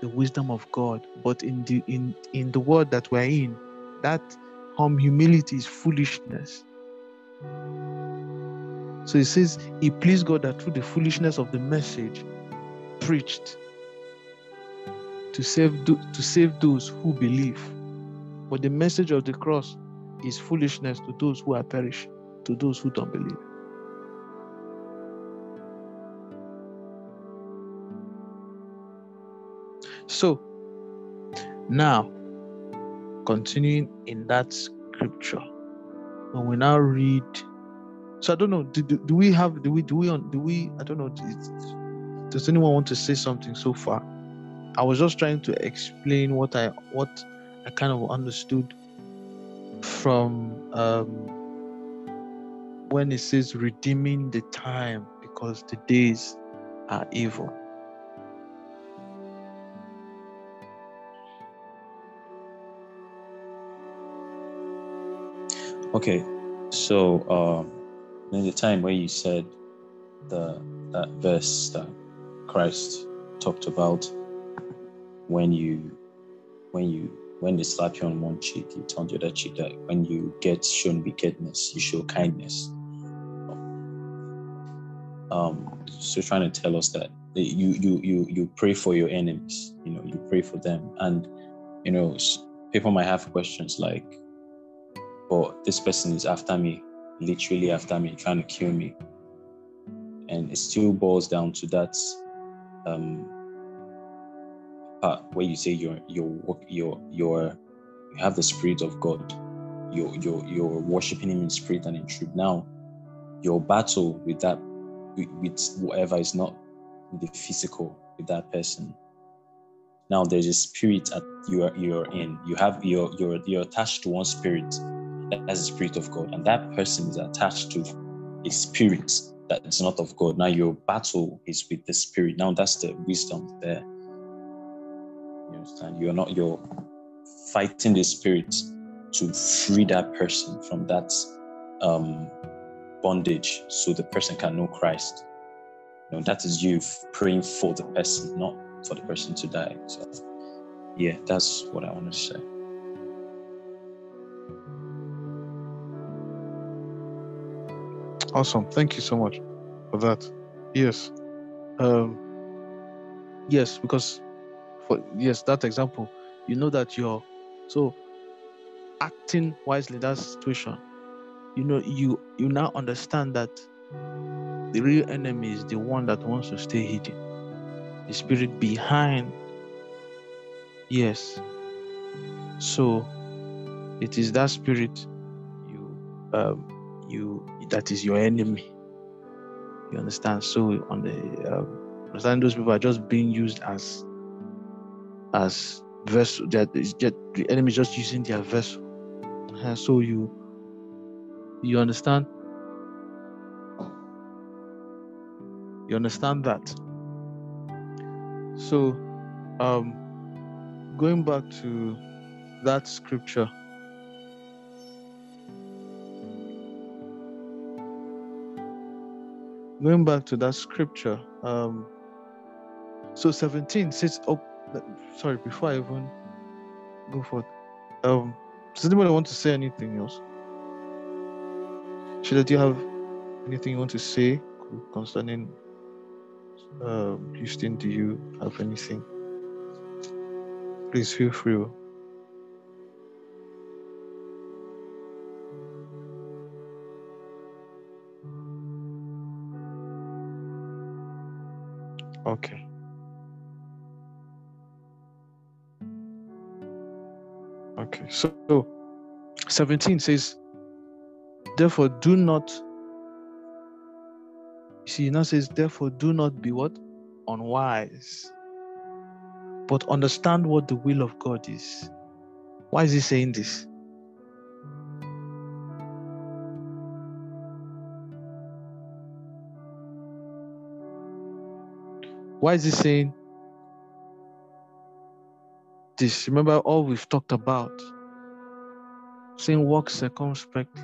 the wisdom of God. But in the in in the world that we're in, that hum humility is foolishness. So he says he pleased God that through the foolishness of the message preached to save to save those who believe. But the message of the cross is foolishness to those who are perishing to those who don't believe. So, now, continuing in that scripture, when we now read, so I don't know, do, do, do we have, do we, do we, do we, I don't know, does anyone want to say something so far? I was just trying to explain what I, what I kind of understood from um, when it says redeeming the time because the days are evil. Okay, so um, in the time where you said the that verse that Christ talked about when you when you when they slap you on one cheek, you turn the other cheek. That when you get shown wickedness, you show kindness. Um, so trying to tell us that you you you you pray for your enemies. You know, you pray for them, and you know, people might have questions like, "But this person is after me, literally after me, trying to kill me," and it still boils down to that um, part where you say you're you're you have the spirit of God, you're you're you're worshiping Him in spirit and in truth. Now, your battle with that with, whatever is not the physical with that person. Now there's a spirit that you're you're in. You have you're you're you're attached to one spirit. That's the spirit of God, and that person is attached to a spirit that is not of God. Now your battle is with the spirit. Now that's the wisdom there. You understand? You're not you're fighting the spirit to free that person from that um, bondage so the person can know Christ. You know, that is you praying for the person, not for the person to die. So yeah, that's what I want to say. Awesome. Thank you so much for that. Yes. Um, yes, because for yes, that example, you know that you're so acting wisely that situation. You know, you you now understand that the real enemy is the one that wants to stay hidden. The spirit behind. Yes. So it is that spirit you um you that is your enemy. You understand? So on the um, understand those people are just being used as as vessel. That is just the enemy is just using their vessel. Uh, so you you understand? You understand that? So um going back to that scripture going back to that scripture, um, so 17 says, oh, sorry, before I even go forward, um, does anybody want to say anything else? Sheila, do you have anything you want to say concerning um, Houston? Do you have anything? Please feel free. Okay. Okay. So 17 says, therefore do not see now says, therefore do not be what? Unwise. But understand what the will of God is. Why is he saying this? Why is he saying this? Remember all we've talked about. Saying walk circumspectly.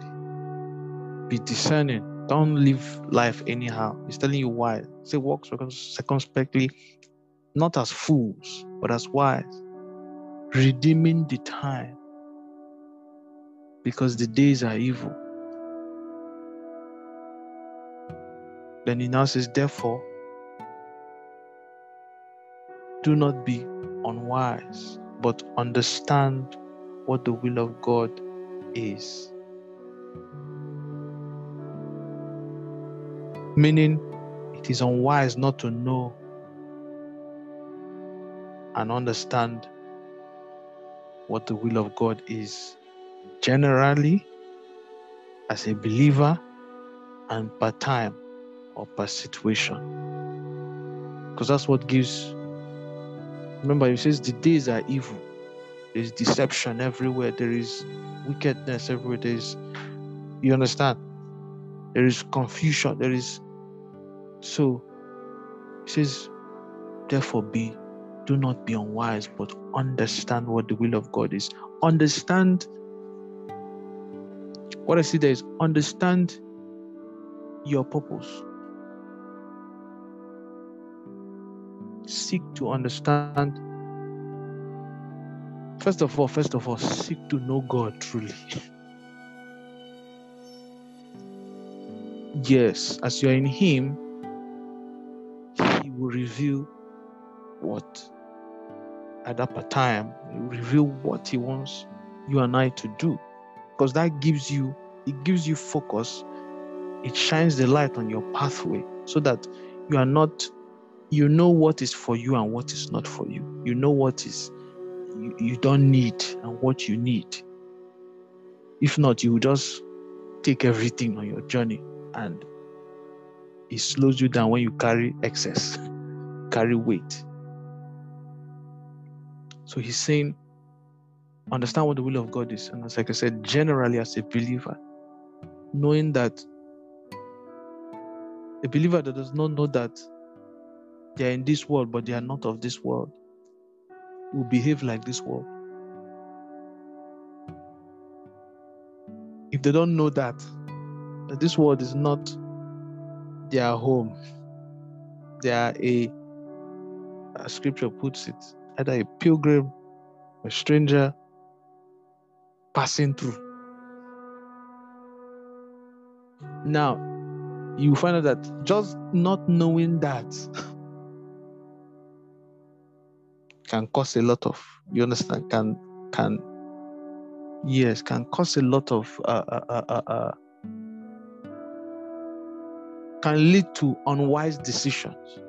Be discerning. Don't live life anyhow. He's telling you why. Say walk circumspectly, not as fools, but as wise. Redeeming the time. Because the days are evil. Then he now says, therefore, do not be unwise, but understand what the will of God is. Meaning, it is unwise not to know and understand what the will of God is generally as a believer and per time or per situation. Because that's what gives Remember, he says the days are evil. There's deception everywhere. There is wickedness everywhere. There is, you understand? There is confusion. There is. So, he says, therefore, be, do not be unwise, but understand what the will of God is. Understand What I see there is understand your purpose. Seek to understand. First of all, first of all, seek to know God truly. yes, as you're in Him, will reveal what at that time, reveal what He wants you and I to do. Because that gives you, it gives you focus. It shines the light on your pathway so that you are not, you know what is for you and what is not for you. You know what is you, you don't need and what you need. If not, you will just take everything on your journey and it slows you down when you carry excess, carry weight. So he's saying, understand what the will of God is. And as like I said, generally as a believer, knowing that a believer that does not know that they are in this world, but they are not of this world, will behave like this world. If they don't know that, that this world is not their home, they are a, as scripture puts it, either a pilgrim, a stranger passing through. Now, you find out that just not knowing that can cause a lot of you understand can can yes can cause a lot of uh, uh, uh, uh, uh can lead to unwise decisions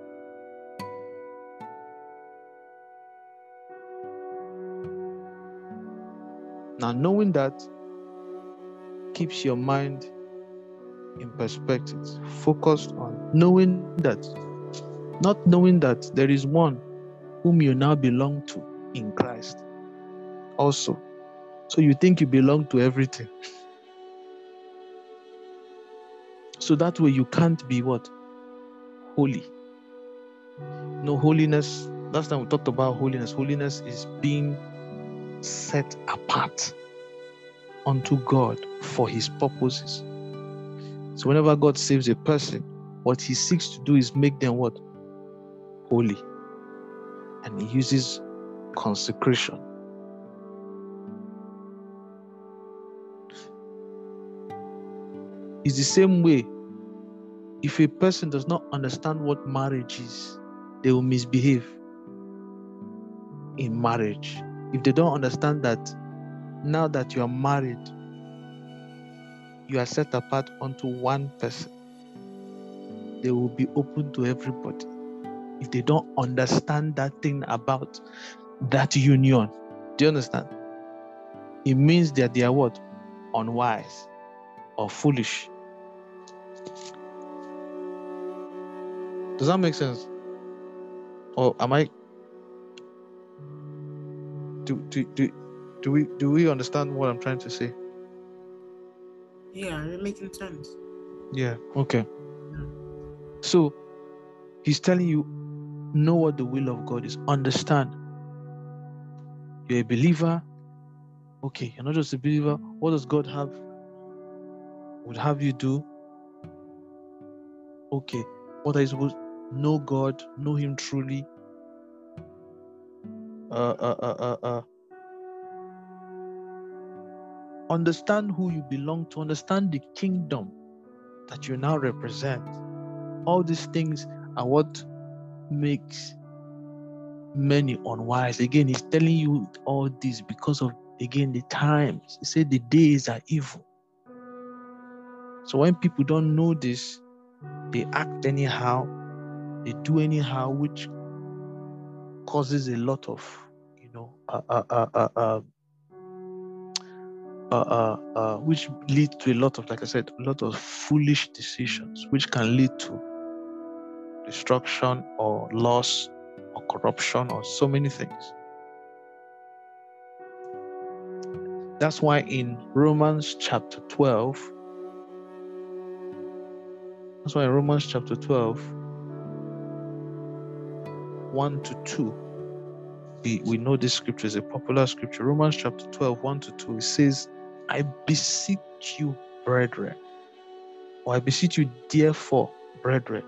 Now, knowing that keeps your mind in perspective, focused on knowing that, not knowing that there is one whom you now belong to in Christ. Also, so you think you belong to everything. So that way you can't be what? Holy. No holiness. Last time we talked about holiness. Holiness is being set apart unto God for his purposes. So whenever God saves a person, what he seeks to do is make them what? Holy. And he uses consecration. It's the same way if a person does not understand what marriage is, they will misbehave in marriage if they don't understand that now that you are married, you are set apart unto one person, they will be open to everybody. If they don't understand that thing about that union, do you understand? It means that they are what? Unwise or foolish. Does that make sense? Or am I do, do, do, do we do we understand what I'm trying to say? Yeah, you're making sense. Yeah, okay. Yeah. So he's telling you know what the will of God is. Understand. You're a believer. Okay, you're not just a believer. What does God have would have you do? Okay, what are you supposed know God, know him truly, uh, uh, uh, uh, understand who you belong to, understand the kingdom that you now represent. All these things are what makes many unwise. Again, he's telling you all this because of again the times. He said the days are evil. So when people don't know this, they act anyhow, they do anyhow, which causes a lot of, you know, uh, uh, uh, which leads to a lot of, like I said, a lot of foolish decisions, which can lead to destruction or loss or corruption or so many things. That's why in Romans chapter 12, that's why in Romans chapter 12, 1 to 2, we, we know this scripture is a popular scripture. Romans chapter 12, 1 to 2, it says, I beseech you, brethren, or I beseech you, therefore, brethren,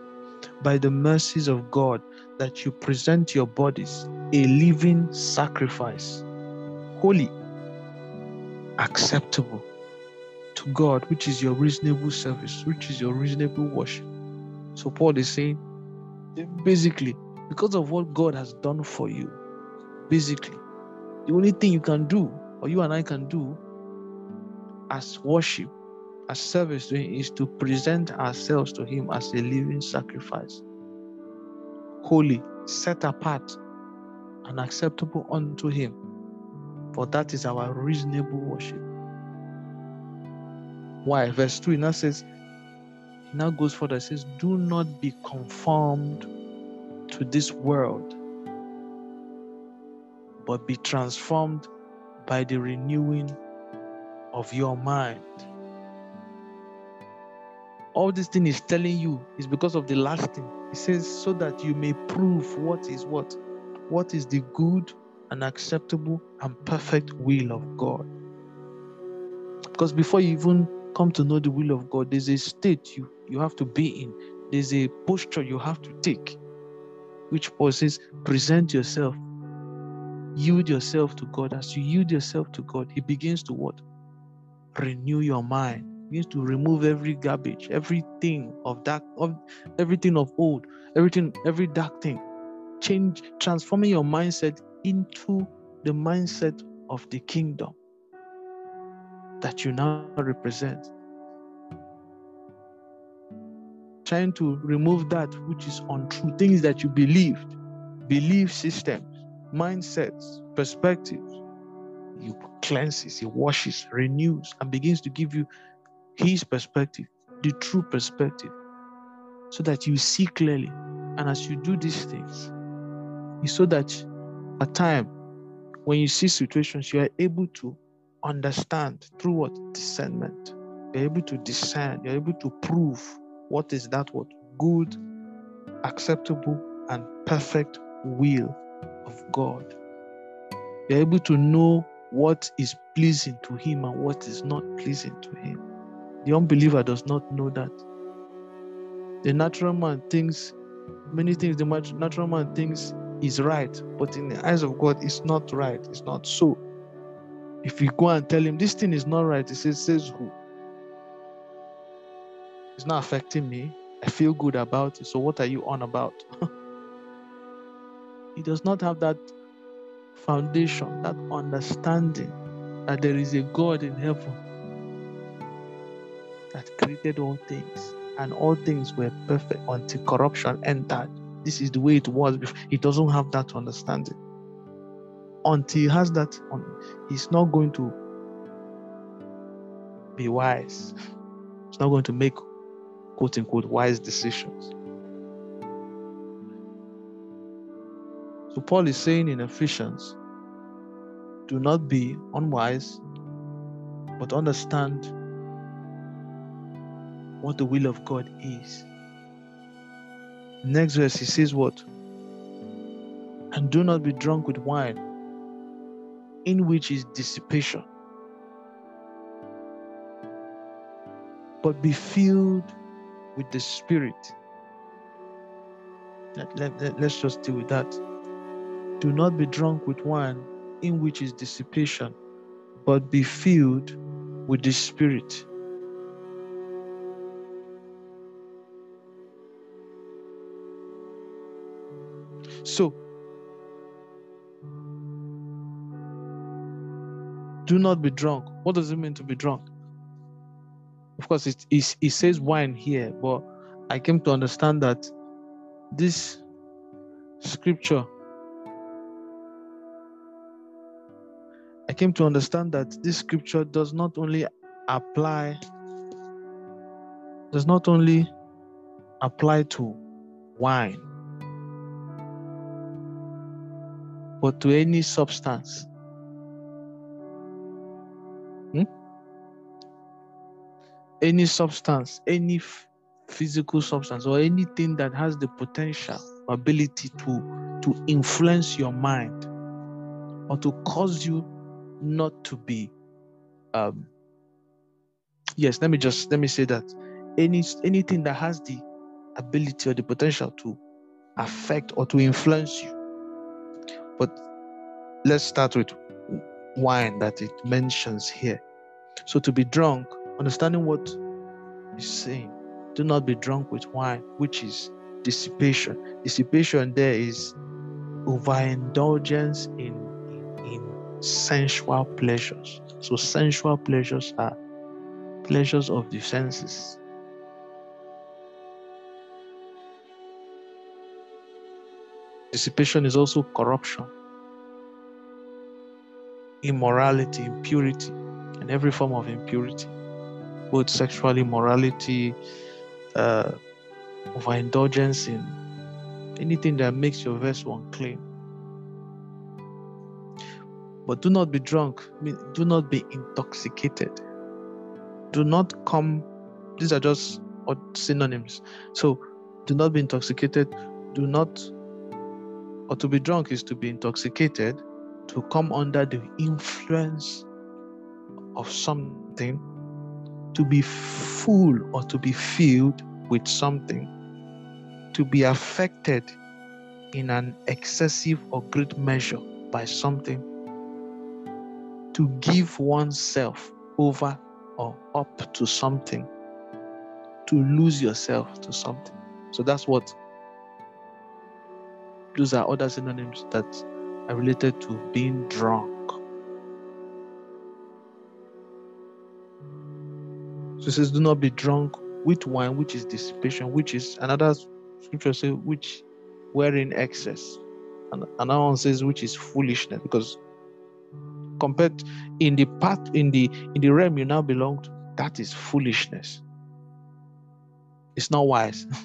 by the mercies of God, that you present your bodies a living sacrifice, holy, acceptable to God, which is your reasonable service, which is your reasonable worship. So, Paul is saying, basically, because of what God has done for you, basically, the only thing you can do, or you and I can do, as worship, as service to Him, is to present ourselves to Him as a living sacrifice, holy, set apart, and acceptable unto Him. For that is our reasonable worship. Why? Verse 2 now says, now goes further, says, Do not be conformed to this world, but be transformed by the renewing of your mind. All this thing is telling you is because of the last thing. It says, so that you may prove what is what? What is the good and acceptable and perfect will of God. Because before you even come to know the will of God, there's a state you, you have to be in, there's a posture you have to take, which Paul says, present yourself, yield yourself to God. As you yield yourself to God, He begins to what? Renew your mind. Begins to remove every garbage, everything of dark, of everything of old, everything, every dark thing. Change, transforming your mindset into the mindset of the kingdom that you now represent. Trying to remove that which is untrue, things that you believed, belief systems, mindsets, perspectives. He cleanses, he washes, renews, and begins to give you his perspective, the true perspective, so that you see clearly. And as you do these things, it's so that at time when you see situations, you are able to understand through what discernment. You're able to discern, you're able to prove what is that what good, acceptable, and perfect will of God. You're able to know what is pleasing to Him and what is not pleasing to Him. The unbeliever does not know that. The natural man thinks many things, the natural man thinks is right, but in the eyes of God, it's not right. It's not so. If you go and tell him this thing is not right, he says, says who? It's not affecting me. I feel good about it. So what are you on about? he does not have that foundation, that understanding that there is a God in heaven that created all things and all things were perfect until corruption entered this is the way it was. He doesn't have that understanding. Until he has that, he's not going to be wise. He's not going to make quote unquote wise decisions. So Paul is saying in Ephesians, do not be unwise, but understand what the will of God is. Next verse, he says, What? And do not be drunk with wine, in which is dissipation, but be filled with the Spirit. Let, let, let, let's just deal with that. Do not be drunk with wine, in which is dissipation, but be filled with the Spirit. So, do not be drunk. What does it mean to be drunk? Of course, it, it, it says wine here, but I came to understand that this scripture, I came to understand that this scripture does not only apply, does not only apply to wine, but to any substance. Any substance, any f- physical substance, or anything that has the potential ability to, to influence your mind or to cause you not to be um, yes, let me just let me say that any anything that has the ability or the potential to affect or to influence you. But let's start with wine that it mentions here. So to be drunk, understanding what he's saying, do not be drunk with wine, which is dissipation. Dissipation there is overindulgence in, in, in sensual pleasures. So sensual pleasures are pleasures of the senses. Dissipation is also corruption, immorality, impurity, and every form of impurity, both sexual immorality, uh, overindulgence in anything that makes your vessel unclean. But do not be drunk, do not be intoxicated. Do not come, these are just synonyms. So do not be intoxicated, do not, or to be drunk is to be intoxicated, to come under the influence of something, to be full or to be filled with something to be affected in an excessive or great measure by something, to give oneself over or up to something, to lose yourself to something. So that's what those are other synonyms that are related to being drunk. So it says, Do not be drunk with wine, which is dissipation, which is another scripture says which were in excess. And another one says which is foolishness because compared in the path in the in the realm you now belong to that is foolishness. It's not wise.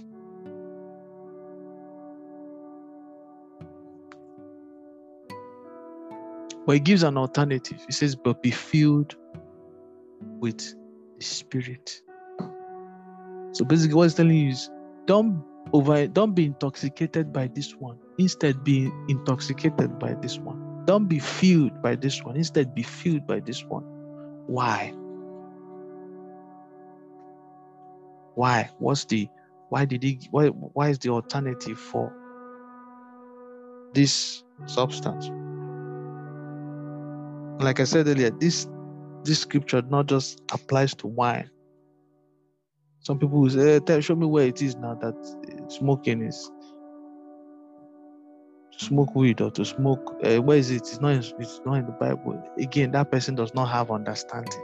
But he gives an alternative. He says but be filled with spirit. So basically what he's telling you is don't over don't be intoxicated by this one. Instead be intoxicated by this one. Don't be filled by this one. Instead be filled by this one. Why? Why? What's the why did he why why is the alternative for this substance? Like i said earlier this this scripture not just applies to wine some people will say, hey, show me where it is now that smoking is to smoke weed or to smoke. Uh, where is it? It's not. In, it's not in the Bible. Again, that person does not have understanding.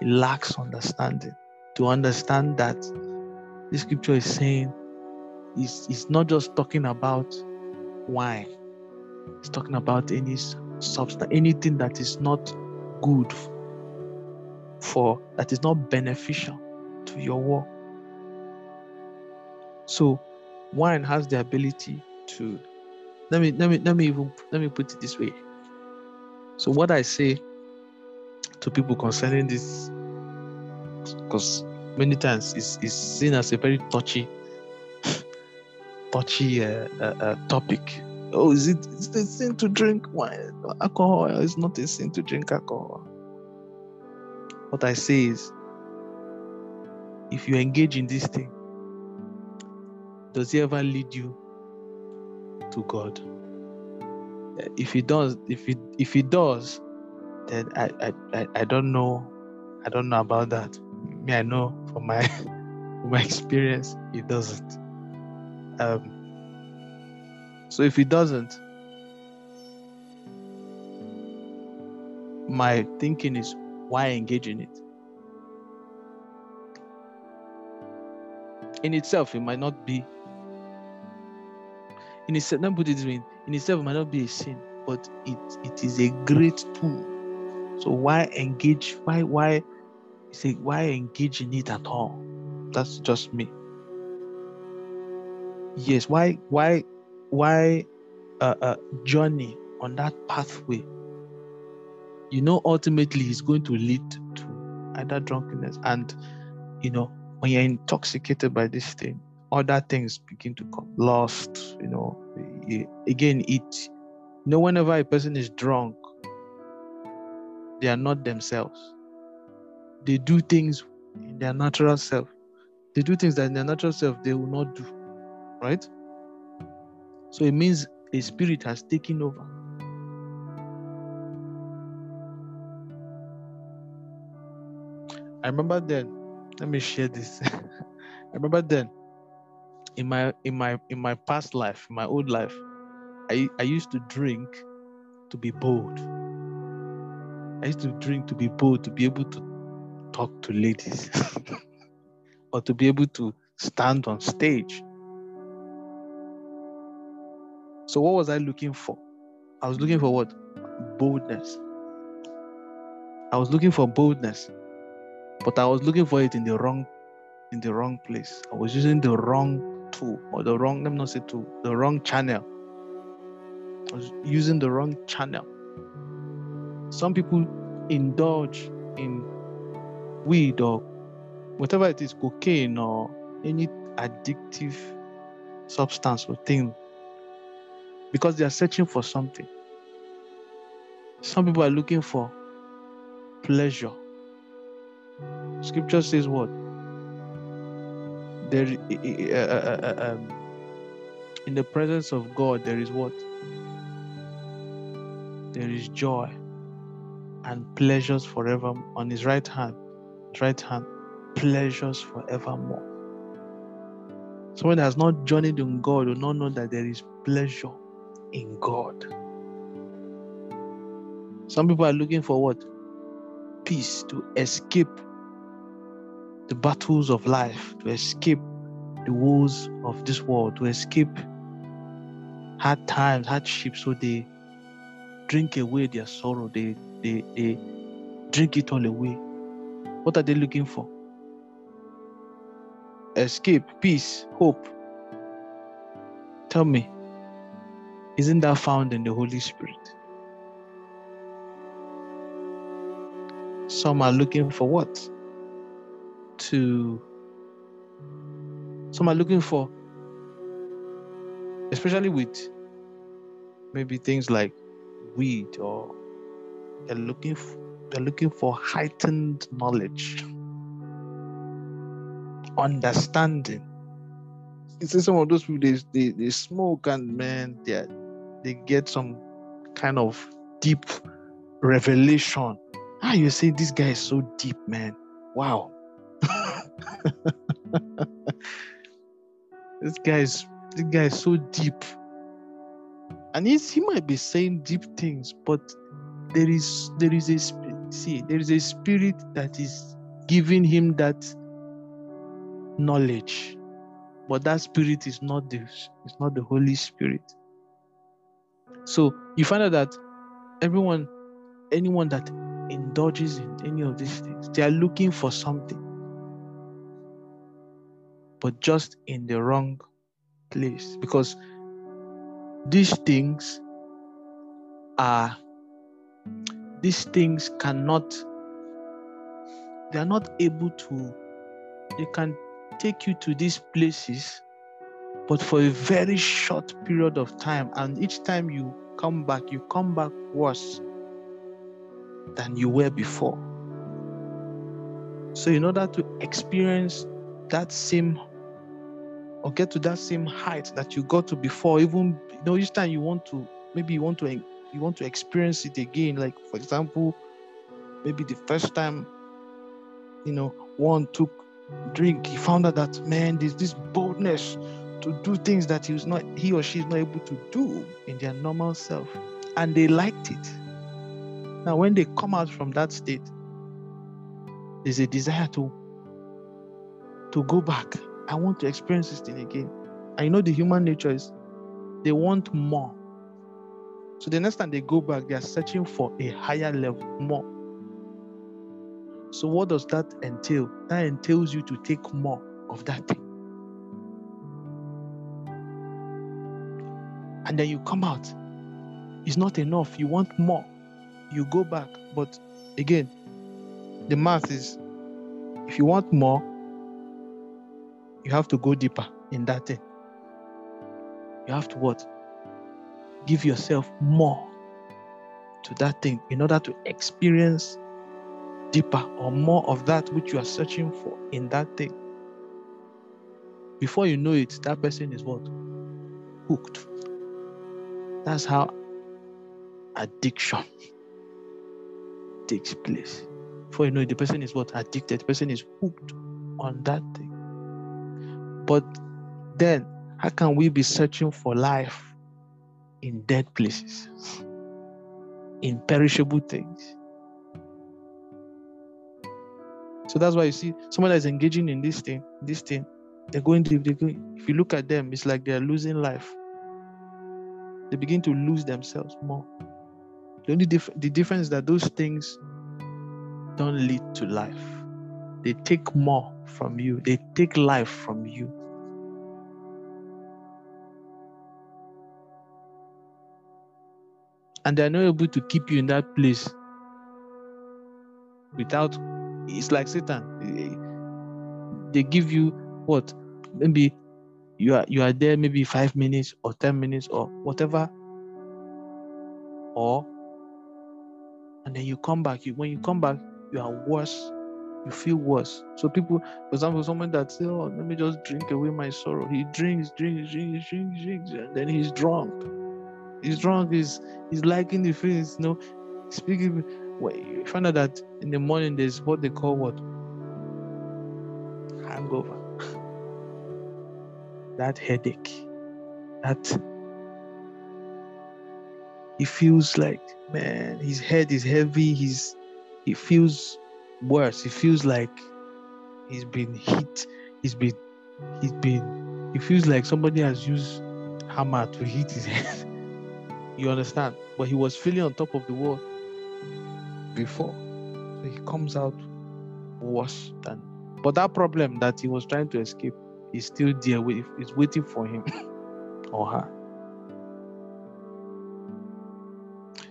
He lacks understanding to understand that this scripture is saying it's, it's not just talking about wine. It's talking about any substance, anything that is not good for that is not beneficial to your work. So wine has the ability to let me let me let me even let me put it this way. So what I say to people concerning this because many times it's, it's seen as a very touchy touchy uh, uh, uh, topic oh is it is it a sin to drink wine alcohol it's not a sin to drink alcohol what i say is if you engage in this thing, does he ever lead you to God? If he does, if he if he does, then I I, I don't know, I don't know about that. Me, I know from my from my experience, he doesn't. Um, so if he doesn't, my thinking is why engage in it? in itself it might not be in itself it this way in itself it might not be a sin but it it is a great tool. So why engage why why say why engage in it at all? That's just me. Yes why why why uh, uh journey on that pathway you know ultimately it's going to lead to either drunkenness and you know when you're intoxicated by this thing, other things begin to come. Lost, you know. Again, it, you know, whenever a person is drunk, they are not themselves. they do things in their natural self. They do things that in their natural self they will not do. Right? So it means a spirit has taken over. I remember then, let me share this. I remember then in my in my in my past life, my old life, I, I used to drink to be bold. I used to drink to be bold, to be able to talk to ladies or to be able to stand on stage. So, what was I looking for? I was looking for what? Boldness. I was looking for boldness, but I was looking for it in the wrong, in the wrong place. I was using the wrong tool or the wrong, let me not say tool, the wrong channel. I was using the wrong channel. Some people indulge in weed or whatever it is, cocaine or any addictive substance or thing because they are searching for something. Some people are looking for pleasure. Scripture says what? There, uh, uh, uh, um, in the presence of God, there is what? There is joy and pleasures forever on his right hand. His right hand, pleasures forevermore. Someone that has not journeyed in God will not know that there is pleasure in God. Some people are looking for what? Peace to escape the battles of life, to escape the woes of this world, to escape hard times, hardships. So they drink away their sorrow, they, they, they drink it all away. What are they looking for? Escape, peace, hope. Tell me, isn't that found in the Holy Spirit? Some are looking for what? To some are looking for, especially with maybe things like weed or they're looking for, they're looking for heightened knowledge, understanding. You see some of those people they, they, they smoke and man they they get some kind of deep revelation. Ah, you say this guy is so deep, man. Wow. this guy is this guy is so deep. And he's, he might be saying deep things but there is there is a see there is a spirit that is giving him that knowledge. But that spirit is not the it's not the holy spirit. So you find out that everyone anyone that indulges in any of these things they are looking for something but just in the wrong place. Because these things are these things cannot they are not able to they can take you to these places but for a very short period of time. And each time you come back you come back worse than you were before. So in order to experience that same or get to that same height that you got to before even you know each time you want to maybe you want to you want to experience it again like for example maybe the first time you know one took drink he found out that man there's this boldness to do things that he was not he or she is not able to do in their normal self and they liked it. Now when they come out from that state there's a desire to to go back I want to experience this thing again. I know the human nature is they want more. So the next time they go back, they are searching for a higher level, more. So what does that entail? That entails you to take more of that thing. And then you come out. It's not enough. You want more. You go back. But again, the math is if you want more, you have to go deeper in that thing. You have to what? Give yourself more to that thing in order to experience deeper or more of that which you are searching for in that thing. Before you know it, that person is what? Hooked. That's how addiction takes place. Before you know it, the person is what? Addicted. The person is hooked on that thing. But then, how can we be searching for life in dead places, in perishable things? So that's why you see someone that's engaging in this thing, this thing, they're going to, they're going, if you look at them, it's like they're losing life. They begin to lose themselves more. The only diff- the difference is that those things don't lead to life. They take more from you. They take life from you. And they're not able to keep you in that place without it's like Satan. They give you what? Maybe you are you are there maybe five minutes or ten minutes or whatever. Or and then you come back. You when you come back, you are worse. You feel worse. So people, for example, someone that say, "Oh, let me just drink away my sorrow." He drinks, drinks, drinks, drinks, drinks, and then he's drunk. He's drunk. He's he's liking the feelings. You know, speaking well, you find out that in the morning there's what they call what hangover that headache that he feels like man his head is heavy he's he feels worse he feels like he's been hit he's been he's been he feels like somebody has used hammer to hit his head you understand but he was feeling on top of the world before. So he comes out worse than. But that problem that he was trying to escape is still there. With it's waiting for him or her.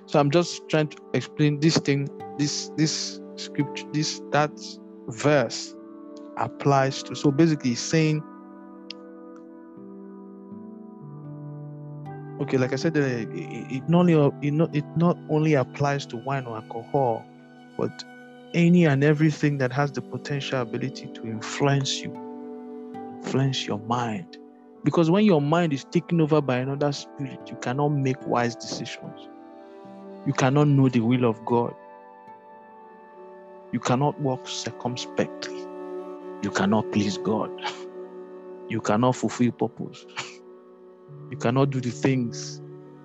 So I'm just trying to explain this thing, this this scripture, this that verse applies to. So basically, saying okay, like I said, uh, it, it, not only it not only applies to wine or alcohol, but any and everything that has the potential ability to influence you, influence your mind. Because when your mind is taken over by another spirit, you cannot make wise decisions. You cannot know the will of God. You cannot walk circumspectly. You cannot please God. You cannot fulfill purpose. You cannot do the things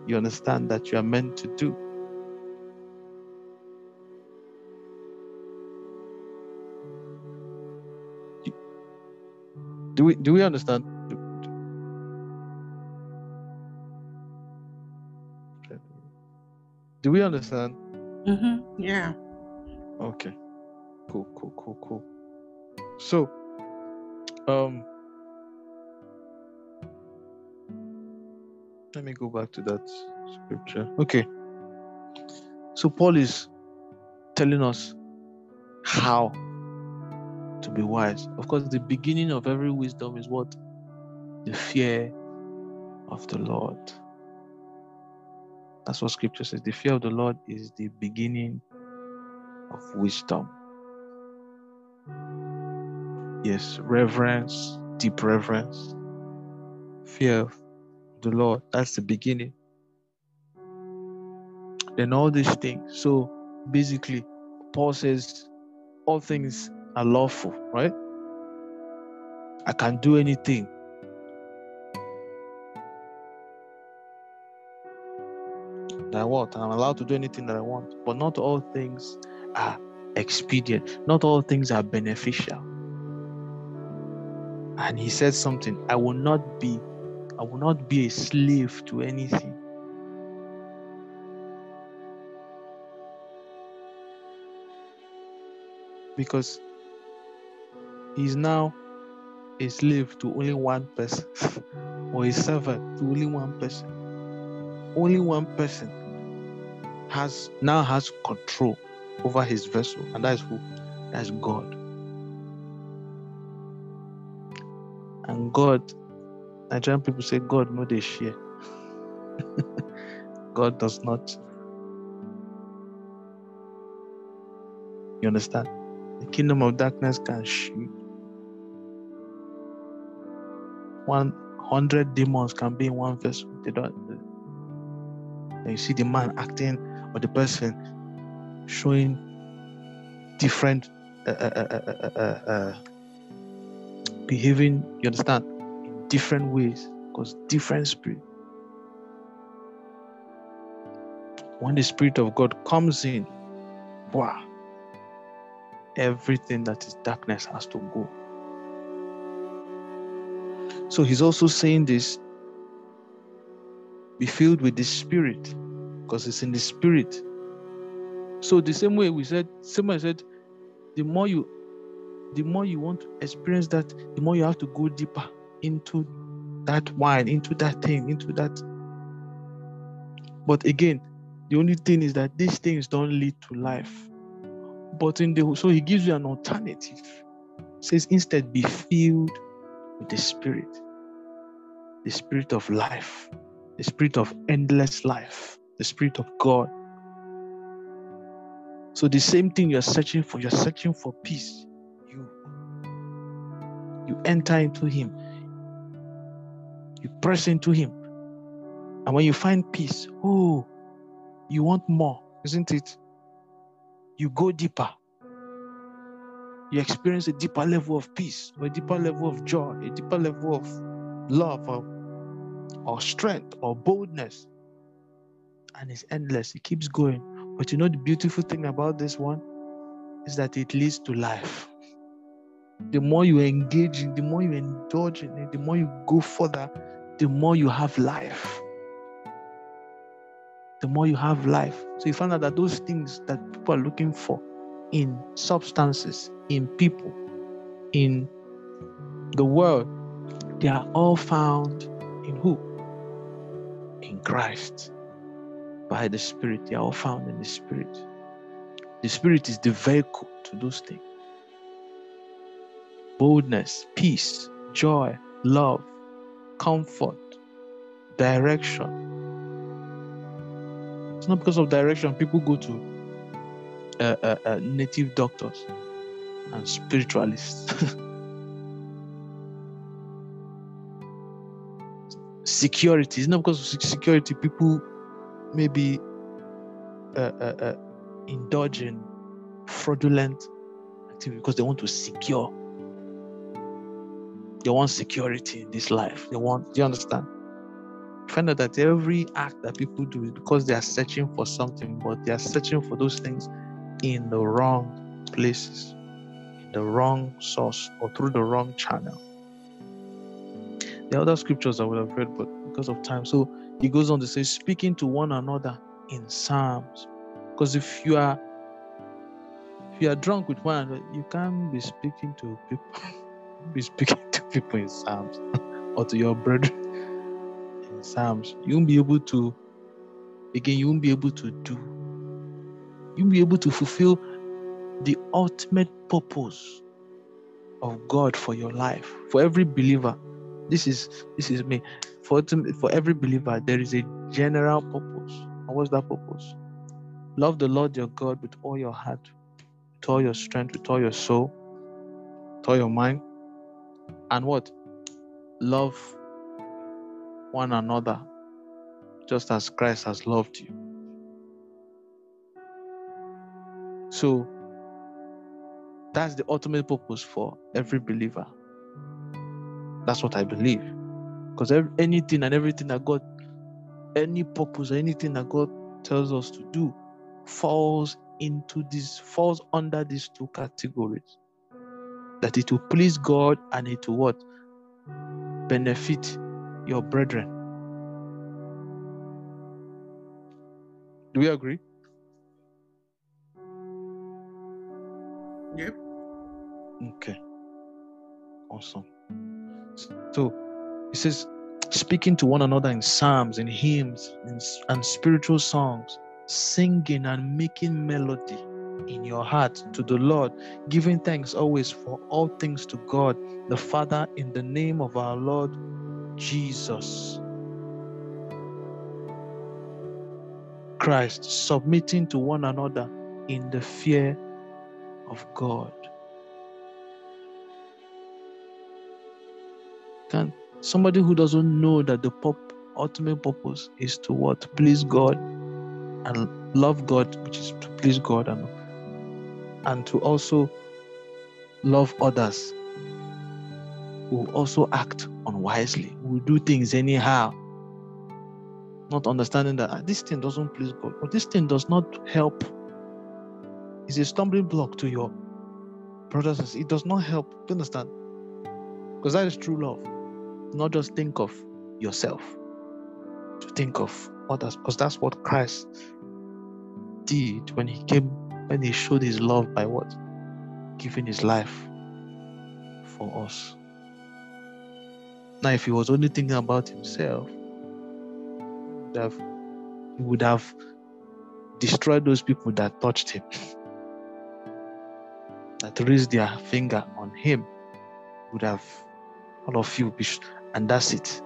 you understand that you are meant to do. Do we do we understand? Do we understand? Mm-hmm. Yeah. Okay. Cool, cool, cool, cool. So, um, Let me go back to that scripture. Okay. So Paul is telling us how to be wise. Of course, the beginning of every wisdom is what? The fear of the Lord. That's what scripture says. The fear of the Lord is the beginning of wisdom. Yes, reverence, deep reverence, fear of the Lord. That's the beginning. Then all these things. So basically, Paul says all things are lawful, right? I can do anything. That want. I'm allowed to do anything that I want. But not all things are expedient. Not all things are beneficial. And he said something I will not be I will not be a slave to anything. Because he's now a slave to only one person or a servant to only one person. Only one person has now has control over his vessel, and that is who? That's God. And God Nigerian people say God no they share. God does not. You understand? The kingdom of darkness can shoot. One hundred demons can be in one vessel. They don't. And you see the man acting or the person showing different uh, uh, uh, behaving. You understand? In different ways because different spirit. When the spirit of God comes in, wow, everything that is darkness has to go. So he's also saying this be filled with the spirit because it's in the spirit. So the same way we said, I said, the more you the more you want to experience that, the more you have to go deeper into that wine, into that thing, into that. But again, the only thing is that these things don't lead to life. But in the so he gives you an alternative. says instead be filled with the spirit. The spirit of life, the spirit of endless life, the spirit of God. So the same thing you're searching for, you're searching for peace. You you enter into him. You press into him. And when you find peace, oh, you want more, isn't it? You go deeper. You experience a deeper level of peace, or a deeper level of joy, a deeper level of love, or, or strength, or boldness. And it's endless, it keeps going. But you know, the beautiful thing about this one is that it leads to life. The more you engage in, the more you indulge in it, the more you go further, the more you have life the more you have life. So you find out that those things that people are looking for in substances, in people, in the world, they are all found in who? In Christ. By the Spirit. They are all found in the Spirit. The Spirit is the vehicle to those things boldness, peace, joy, love, comfort, direction, it's not because of direction. People go to uh, uh, uh, native doctors and spiritualists. security. It's not because of security. People maybe uh, uh, uh, fraudulent activity because they want to secure. They want security in this life. They want. Do you understand? find out that every act that people do is because they are searching for something, but they are searching for those things in the wrong places, in the wrong source, or through the wrong channel. The other scriptures I would have read, but because of time. So he goes on to say, speaking to one another in psalms. Because if you are if you are drunk with one, you can't be speaking to people, be speaking to people in psalms or to your brethren in Psalms, you won't be able to, again, you won't be able to do. You won't be able to fulfill the ultimate purpose of God for your life. For every believer, this is this is me. For for every believer, there is a general purpose. And what's that purpose? Love the Lord your God with all your heart, with all your strength, with all your soul, with all your mind, and what? Love one another just as Christ has loved you. So that's the ultimate purpose for every believer. That's what I believe. Because anything and everything that God, any purpose, anything that God tells us to do falls into this, falls under these two categories. That it will please God and it will what? Benefit your brethren. Do we agree? Yep. Okay. Awesome. So it says, speaking to one another in psalms, and hymns, and spiritual songs, singing and making melody in your heart to the Lord, giving thanks always for all things to God the Father in the name of our Lord Jesus Christ, submitting to one another in the fear of God. Can somebody who doesn't know that the pop, ultimate purpose is to what? Please God and love God, which is to please God and and to also love others will also act unwisely, will do things anyhow, not understanding that ah, this thing doesn't please God, or this thing does not help. It's a stumbling block to your brothers. It does not help. Do you understand? Because that is true love. Not just think of yourself, to think of others, because that's what Christ did when he came, when he showed his love by what? Giving his life for us. Now, if he was only thinking about himself, he would have, he would have destroyed those people that touched him, that raised their finger on him, would have all of you be, and that's it.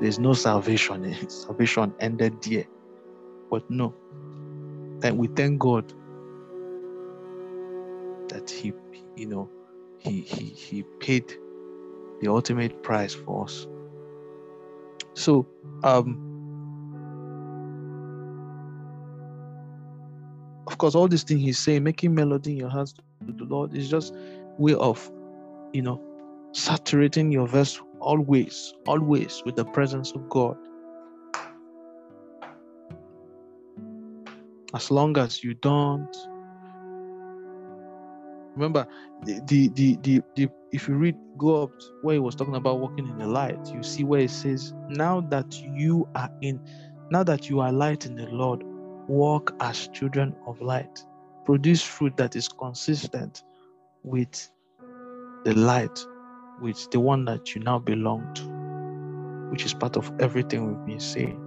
There's no salvation. Salvation ended there. But no. That we thank God that He, you know, He He He paid the ultimate price for us. So, um, of course, all these things he's saying, making melody in your hands to the Lord, is just way of, you know, saturating your vessel always, always with the presence of God. As long as you don't remember the the the, the, the if you read go up where he was talking about walking in the light, you see where it says, Now that you are in now that you are light in the Lord, walk as children of light. Produce fruit that is consistent with the light, with the one that you now belong to, which is part of everything we've been saying.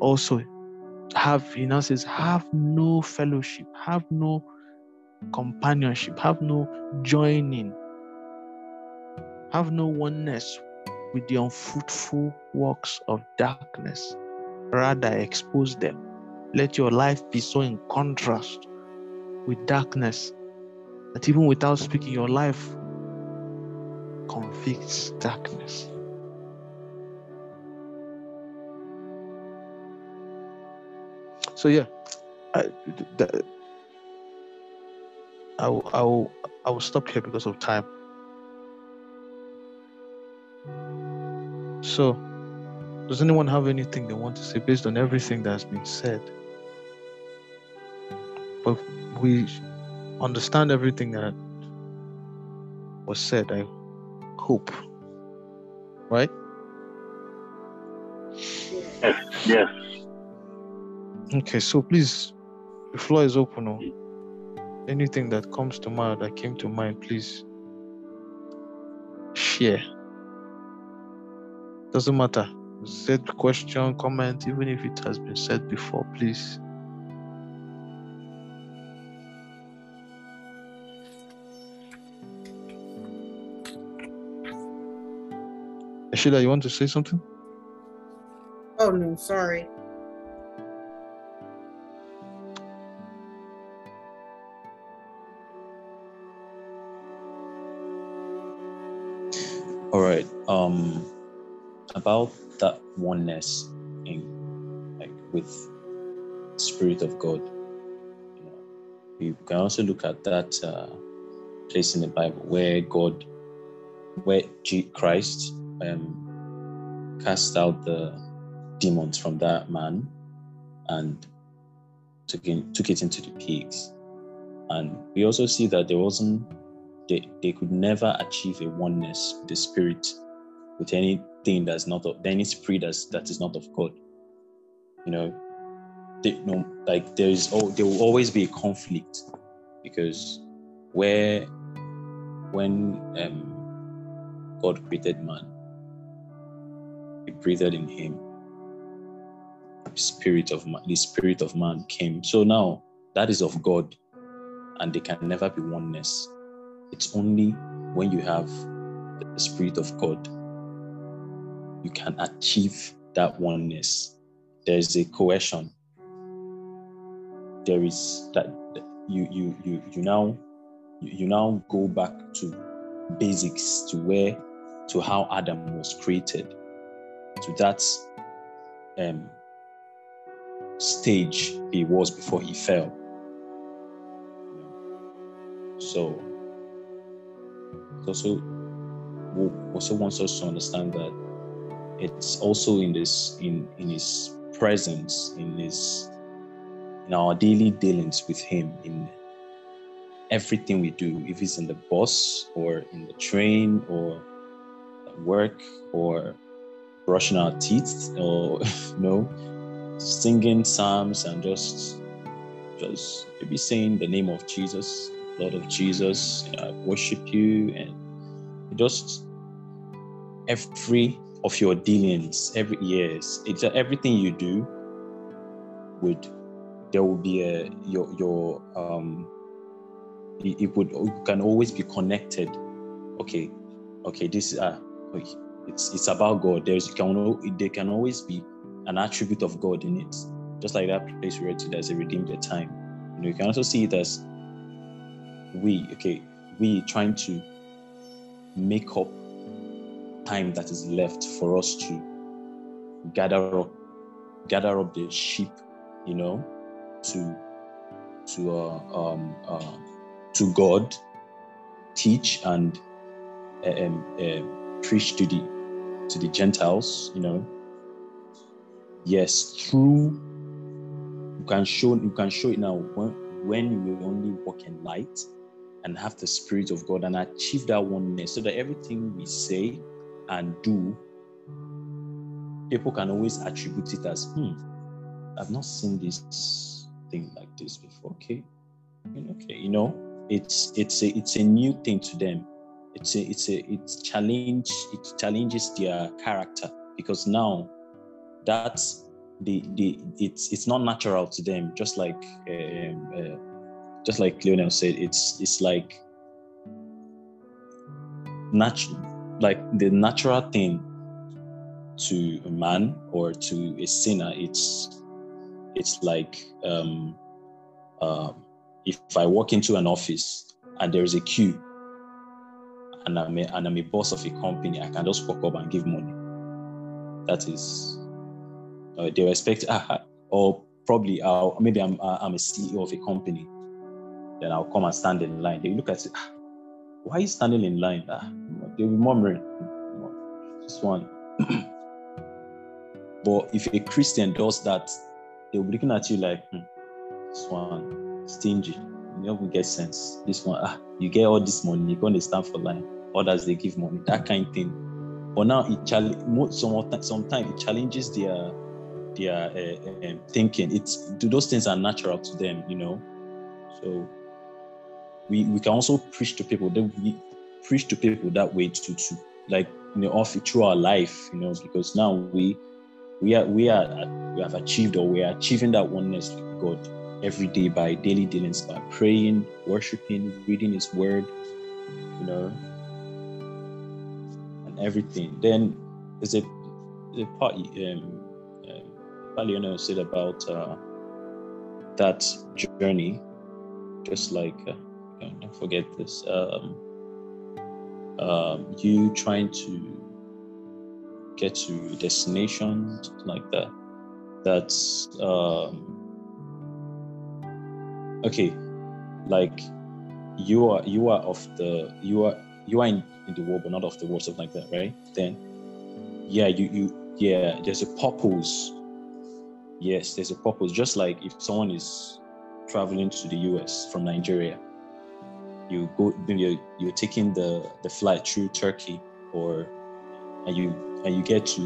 Also, have, he now says, have no fellowship, have no companionship, have no joining, have no oneness with the unfruitful works of darkness. Rather, expose them. Let your life be so in contrast with darkness that even without speaking, your life convicts darkness. So yeah, I, that, I, will, I will I will stop here because of time. So, does anyone have anything they want to say based on everything that has been said? But we understand everything that was said. I hope, right? Yes. Yes. Okay, so please, the floor is open. Oh. Anything that comes to mind, that came to mind, please share. Doesn't matter. Said question, comment, even if it has been said before, please. Ashila, you want to say something? Oh no, sorry. All right. Um, about that oneness in like with Spirit of God. You know, you can also look at that uh, place in the Bible where God, where G- Christ um, cast out the demons from that man and took, in, took it into the pigs. And we also see that there wasn't they, they could never achieve a oneness with the spirit with anything that's not of any spirit that's, that is not of God. You know, they, like there is oh there will always be a conflict because where when um, God created man, He breathed in him. Spirit of man, the spirit of man came. So now that is of God, and they can never be oneness. It's only when you have the Spirit of God you can achieve that oneness. there is a cohesion. There is that you you you you now you now go back to basics to where to how Adam was created to that um, stage he was before he fell. So, also also wants us to understand that it's also in this in in his presence in his in our daily dealings with him in everything we do if it's in the bus or in the train or at work or brushing our teeth or you know singing psalms and just just maybe saying the name of jesus lord of jesus i worship you. And just every of your dealings every years it's everything you do would there will be a your your um it, it would you can always be connected. Okay okay this uh it's it's about God. There's can there can always be an attribute of God in it. Just like that place we read today as a redeemed the time. You know, you can also see it as we, okay, we trying to make up time that is left for us to gather up gather up the sheep, you know, to to uh, um, uh, to God, teach and uh, um, uh, preach to the to the Gentiles, you know. Yes, true. You can show you can show it now when when you only walk in light and have the spirit of God and achieve that oneness so that everything we say and do, people can always attribute it as, hmm, I've not seen this thing like this before. Okay. Okay, you know, it's it's a it's a new thing to them it's a it's a it's challenge it challenges their character because now that's the the it's it's not natural to them. Just like um, uh, just like Lionel said it's it's like natural like the natural thing to a man or to a sinner it's it's like um, uh, if I walk into an office and there's a queue and I'm a, and I'm a boss of a company, I can just walk up and give money. That is, uh, they expect, uh, or probably I'll, maybe I'm, uh, I'm a CEO of a company, then I'll come and stand in line. They look at it, ah, why are you standing in line? Ah, they'll be murmuring, this one. but if a Christian does that, they'll be looking at you like, hmm, this one, stingy you don't get sense. This one, ah, you get all this money, you're going to stand for line. Others they give money, that kind of thing. But now it challenge sometimes sometimes it challenges their their uh, thinking. It's those things are natural to them, you know. So we we can also preach to people. Then we preach to people that way to to like you know off through our life, you know, because now we we are we are we have achieved or we are achieving that oneness with God every day by daily dealings, by praying, worshiping, reading His Word, you know, everything. Then there's a, a part um, um, said about uh, that journey, just like, uh, don't forget this, um, um, you trying to get to a destination, like that. That's um, okay like you are you are of the you are you are in, in the world but not of the world something like that right? Then yeah you you yeah there's a purpose. Yes there's a purpose. Just like if someone is traveling to the us from nigeria you go you're, you're taking the the flight through turkey or and you and you get to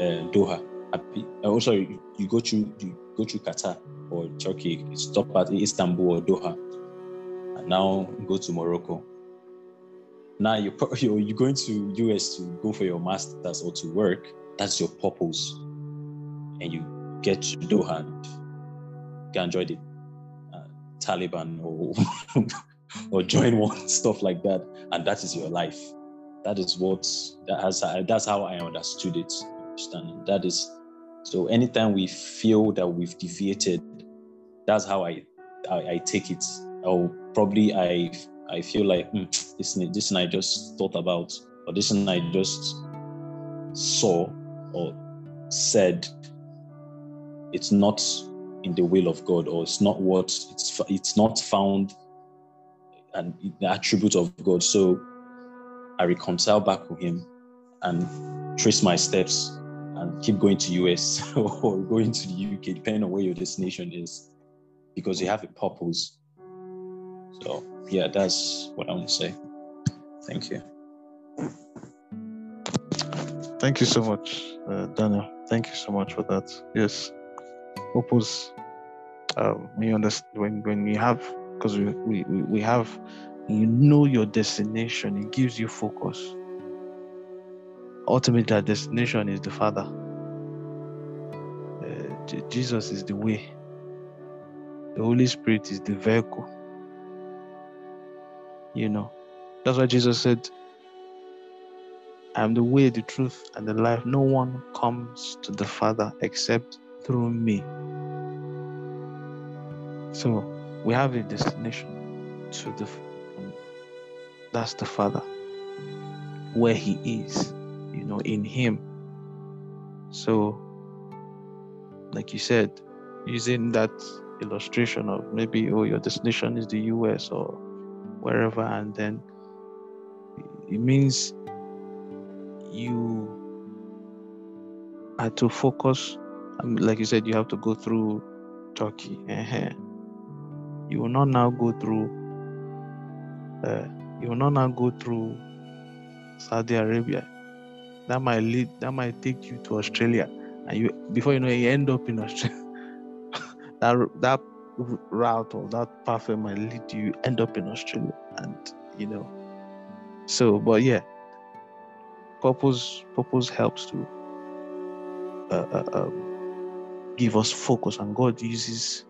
uh, doha. Also you, you go through you go through qatar or Turkey, stop at Istanbul or Doha, and now go to Morocco. Now you're, you're going to US to go for your masters or to work. That's your purpose, and you get to Doha and can enjoy the uh, Taliban or or join one stuff like that, and that is your life. That is what that has. That's how I understood it. Understand? That is So anytime we feel that we've deviated, that's how I I, I take it. Or probably I I feel like hmm, this this thing I just thought about, or this thing I just saw or said, it's not in the will of God, or it's not what it's it's not found and the attribute of God. So I reconcile back with Him and trace my steps and keep going to US or going to the UK, depending on where your destination is, because you have a purpose. So yeah, that's what I want to say. Thank you. Thank you so much, uh, Daniel. Thank you so much for that. Yes, purpose. Um, you understand when when you have because we, we we have you know your destination. It gives you focus. Ultimately, our destination is the Father. Uh, Jesus is the way. The Holy Spirit is the vehicle. You know, that's why Jesus said, I am the way, the truth, and the life. No one comes to the Father except through me. So we have a destination to the that's the Father, where He is, you know, in Him. So, like you said, using that illustration of maybe, oh, your destination is the US or wherever, and then it means you had to focus. Um, like you said, you have to go through Turkey. You will not now go through. Uh, you will not now go through Saudi Arabia. That might lead. That might take you to Australia, and you before you know, you end up in Australia. that that route or that pathway might lead you end up in Australia, and you know. So, but yeah, purpose purpose helps to uh, uh, um, give us focus, and God uses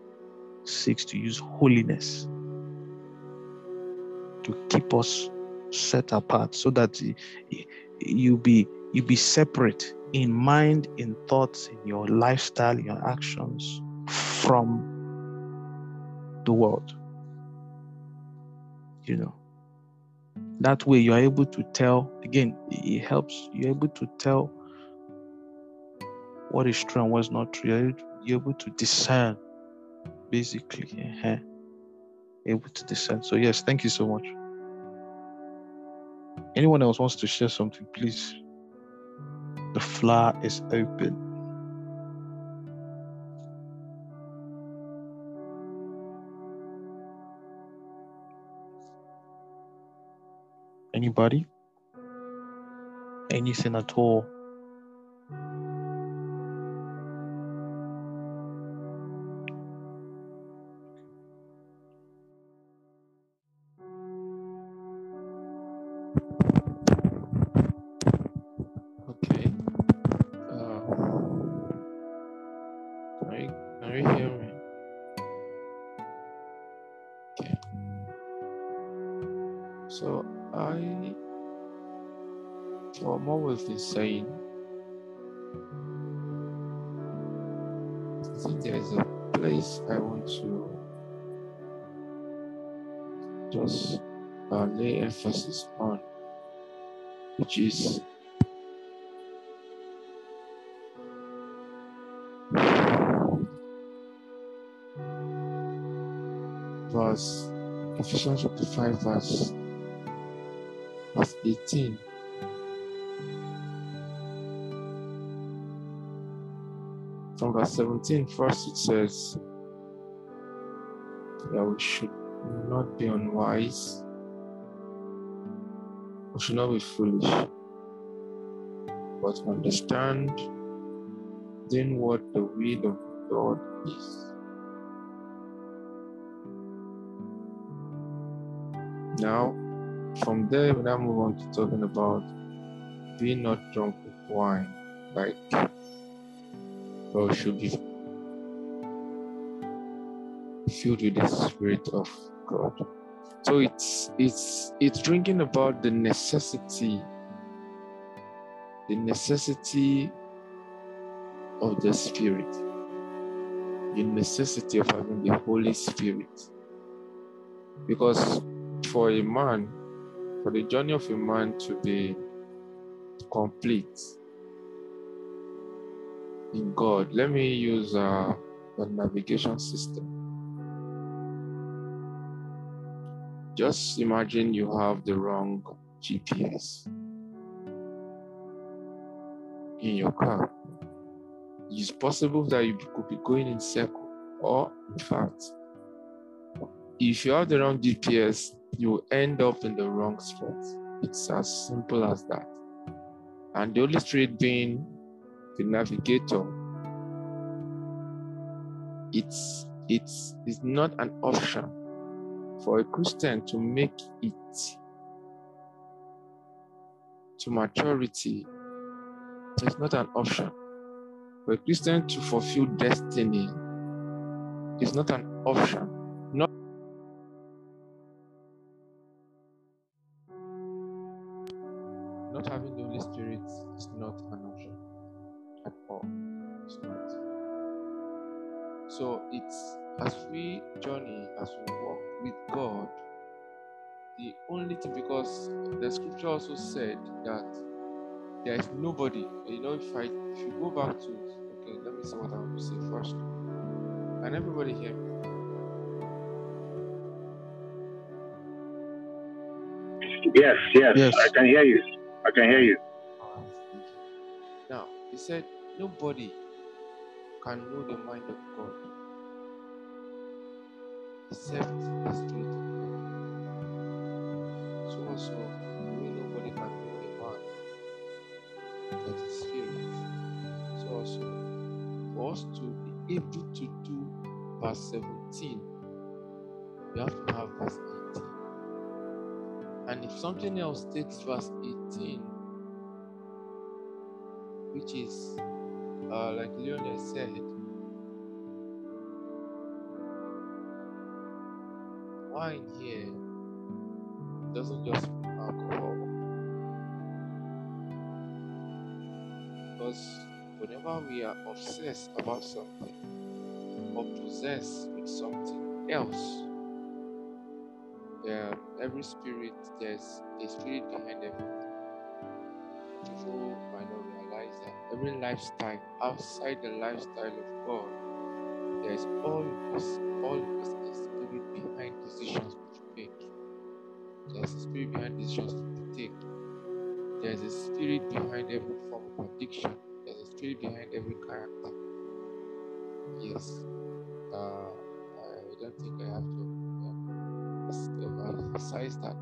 seeks to use holiness to keep us set apart, so that you be you be separate in mind, in thoughts, in your lifestyle, your actions from the world. You know. That way, you're able to tell, again, it helps, you're able to tell what is true and what's not true. You're able to discern, basically. Uh-huh. Able to discern. So, yes, thank you so much. Anyone else wants to share something, please? The floor is open. Anybody? Anything at all? Is verse Ephesians chapter 5 verse verse 18 from verse 17 first it says that we should not be unwise we should not be foolish but understand then what the will of God is now from there, we now move on to talking about being not drunk with wine, like, we should be filled with the Spirit of God. So it's it's it's drinking about the necessity, the necessity of the Spirit, the necessity of having the Holy Spirit. Because for a man, for the journey of a man to be complete in God, let me use uh, the navigation system. Just imagine you have the wrong GPS in your car. It's possible that you could be going in circle, or in fact, if you have the wrong GPS, you end up in the wrong spot. It's as simple as that. And the only Spirit being the navigator, it's it's it's not an option for a Christian to make it to maturity. It's not an option. For a Christian to fulfill destiny is not an option. Not having the Holy Spirit is not an option at all. It's not. So it's as we journey, as we with God, the only thing because the scripture also said that there is nobody. You know, if I if you go back to okay, let me see what I want to say first. Can everybody hear me? Yes, yes, Yes. I can hear you. I can hear you. You. Now, he said, nobody can know the mind of God the Spirit of So also, we nobody can know the man but the Spirit. So also, for us to be able to do verse 17, we have to have verse 18. And if something else takes verse 18, which is uh, like Lionel said, wine here doesn't just mean alcohol. Because whenever we are obsessed about something or possessed with something else, yeah, every spirit, there's a spirit behind everything. People might not realize that every lifestyle outside the lifestyle of God, there's always, always spirit behind decisions we take. There's a spirit behind every form of addiction. There's a spirit behind every character. Yes. Uh, I don't think I have to uh, emphasize that.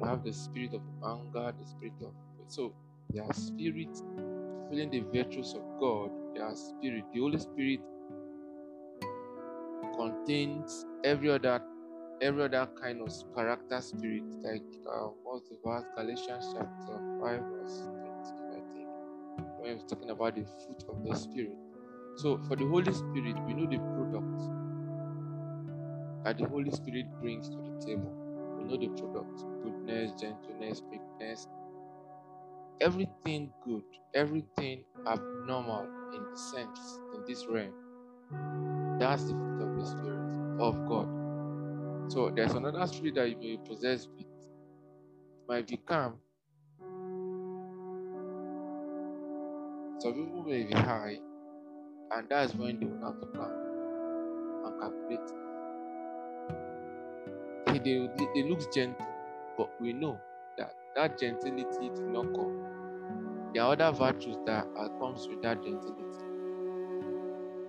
You have the spirit of anger, the spirit of so there are spirits feeling the virtues of God. There are spirit. The Holy Spirit contains every other every other kind of character spirit. Like uh, what's the verse? Galatians chapter five verse twenty, I think. When talking about the fruit of the spirit. So for the Holy Spirit, we know the product that the Holy Spirit brings to the table. We know the product: goodness, gentleness, meekness, everything good, everything abnormal in the sense in this realm. That's the fruit of the Spirit of God. So there's another spirit that you may possess with. Might become some people may be high, and that's when they will not become and calculate. They, they, they look gentle, but we know that that gentility did not come. There are other virtues that comes with that gentility,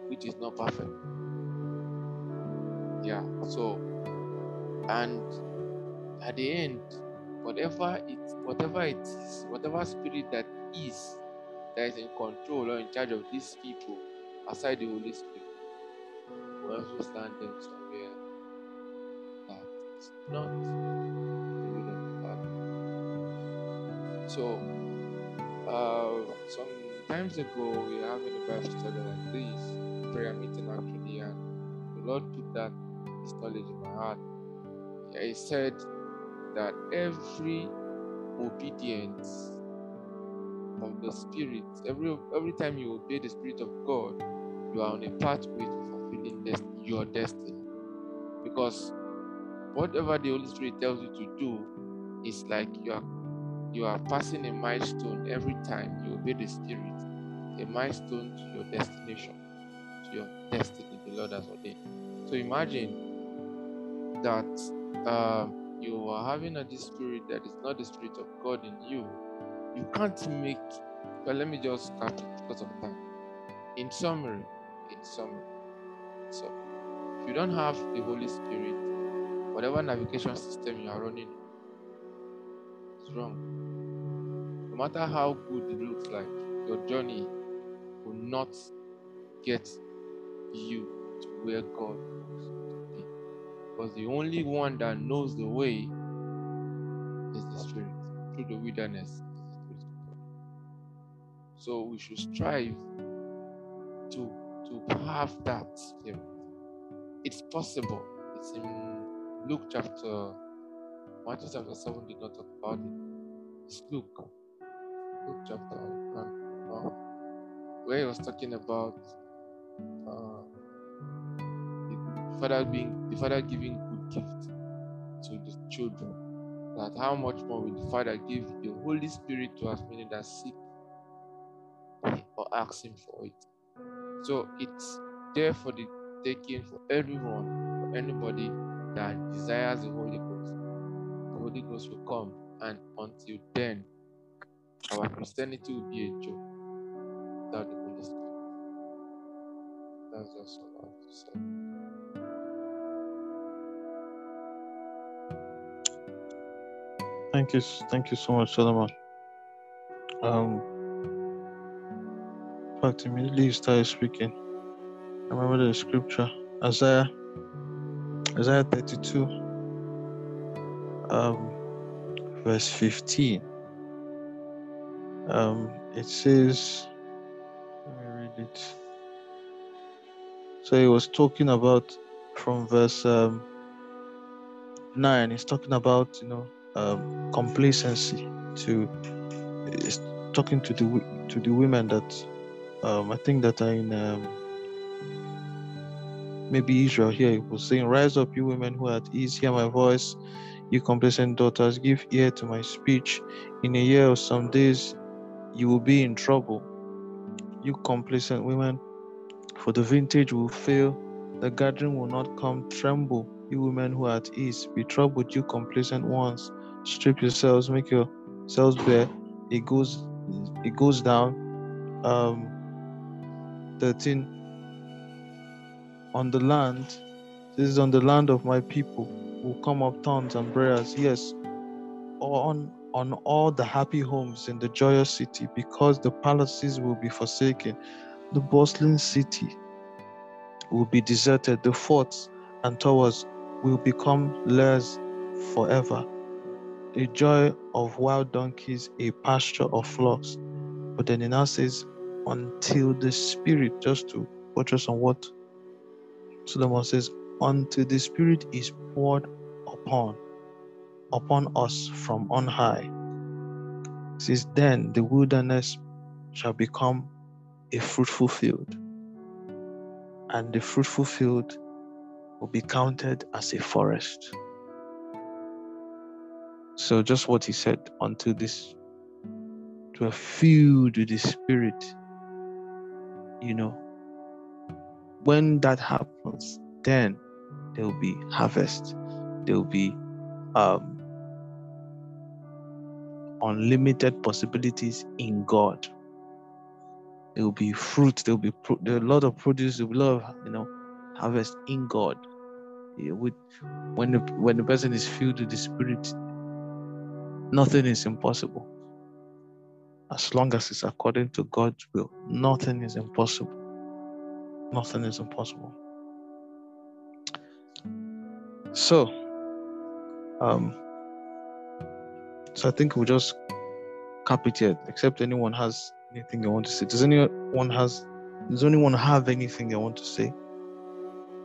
which is not perfect. Yeah. So, and at the end, whatever it, whatever it is, whatever spirit that is that is in control or in charge of these people, aside the Holy Spirit, will also stand them somewhere that it's not the will of. So, uh, some times ago, we were having a Bible study like this, prayer meeting actually, and the Lord put that knowledge in my heart. He said that every obedience of the Spirit, every every time you obey the Spirit of God, you are on a pathway to fulfilling your destiny. Because whatever the Holy Spirit tells you to do is like you are you are passing a milestone every time you obey the Spirit, a milestone to your destination, to your destiny the Lord has ordained. So imagine that um, you are having a spirit that is not the spirit of God in you. You can't make. But let me just cut because of time. In summary, in summary, so if you don't have the Holy Spirit, whatever navigation system you are running, it's wrong. No matter how good it looks like, your journey will not get you to where God be. Because the only one that knows the way is the Spirit. Through the wilderness. So we should strive to to have that spirit. It's possible. It's in Luke chapter Matthew chapter 7 did not talk about it. It's Luke. Luke chapter one, uh, where he was talking about uh, father being the father giving good gift to the children. That how much more will the Father give the Holy Spirit to us, meaning that seek or ask Him for it. So it's there for the taking for everyone, for anybody that desires the Holy Ghost. The Holy Ghost will come, and until then, our Christianity will be a joke without the Holy Spirit. That's just all I have to say. Thank you, thank you so much, Solomon. Um, in fact, immediately you started speaking. I remember the scripture, Isaiah, Isaiah 32, um, verse 15. Um, it says, let me read it. So he was talking about from verse um, 9, he's talking about, you know, um, complacency to talking to the to the women that um, I think that are in um, maybe Israel here. He was saying, "Rise up, you women who are at ease, hear my voice. You complacent daughters, give ear to my speech. In a year or some days, you will be in trouble. You complacent women, for the vintage will fail, the gathering will not come. Tremble, you women who are at ease. Be troubled, you complacent ones. Strip yourselves, make yourselves bare. It goes, it goes down. Um, 13 on the land this is on the land of my people will come up thorns and briars yes on on all the happy homes in the joyous city because the palaces will be forsaken the bustling city will be deserted the forts and towers will become lairs forever a joy of wild donkeys a pasture of flocks but then it now says until the spirit just to buttress on what Solomon says, until the Spirit is poured upon, upon us from on high. Since then the wilderness shall become a fruitful field, and the fruitful field will be counted as a forest. So just what he said, until this to a filled with the Spirit, you know, when that happens, then there will be harvest. There will be um, unlimited possibilities in God. There will be fruit. There will be pro- there a lot of produce. There will be a lot of you know harvest in God. Yeah, with when the, when the person is filled with the Spirit, nothing is impossible. As long as it's according to God's will, nothing is impossible. Nothing is impossible. So, um, so I think we'll just cap it here. Except anyone has anything they want to say. Does anyone has? Does anyone have anything they want to say?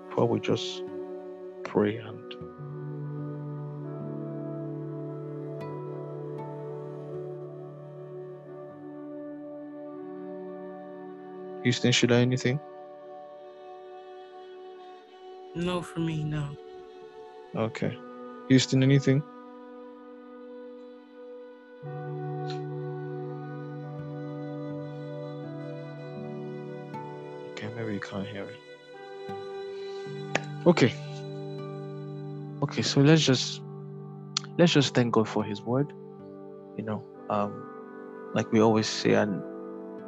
Before we just pray and. Houston, should I anything? No, for me, no. Okay. Houston, anything? Okay, maybe you can't hear it. Okay. Okay, so let's just let's just thank God for his word. You know, um like we always say and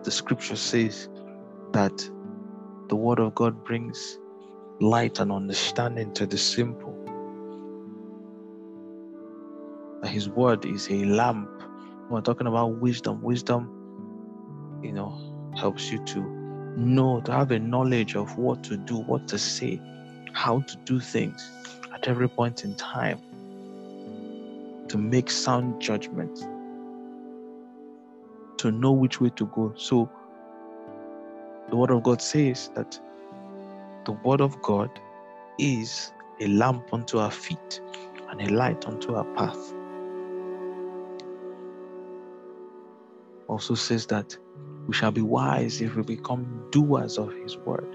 the scripture says that the word of God brings light and understanding to the simple. That his word is a lamp. We're talking about wisdom. Wisdom, you know, helps you to know, to have a knowledge of what to do, what to say, how to do things at every point in time, to make sound judgments, to know which way to go. So, the Word of God says that the Word of God is a lamp unto our feet and a light unto our path. Also says that we shall be wise if we become doers of His Word.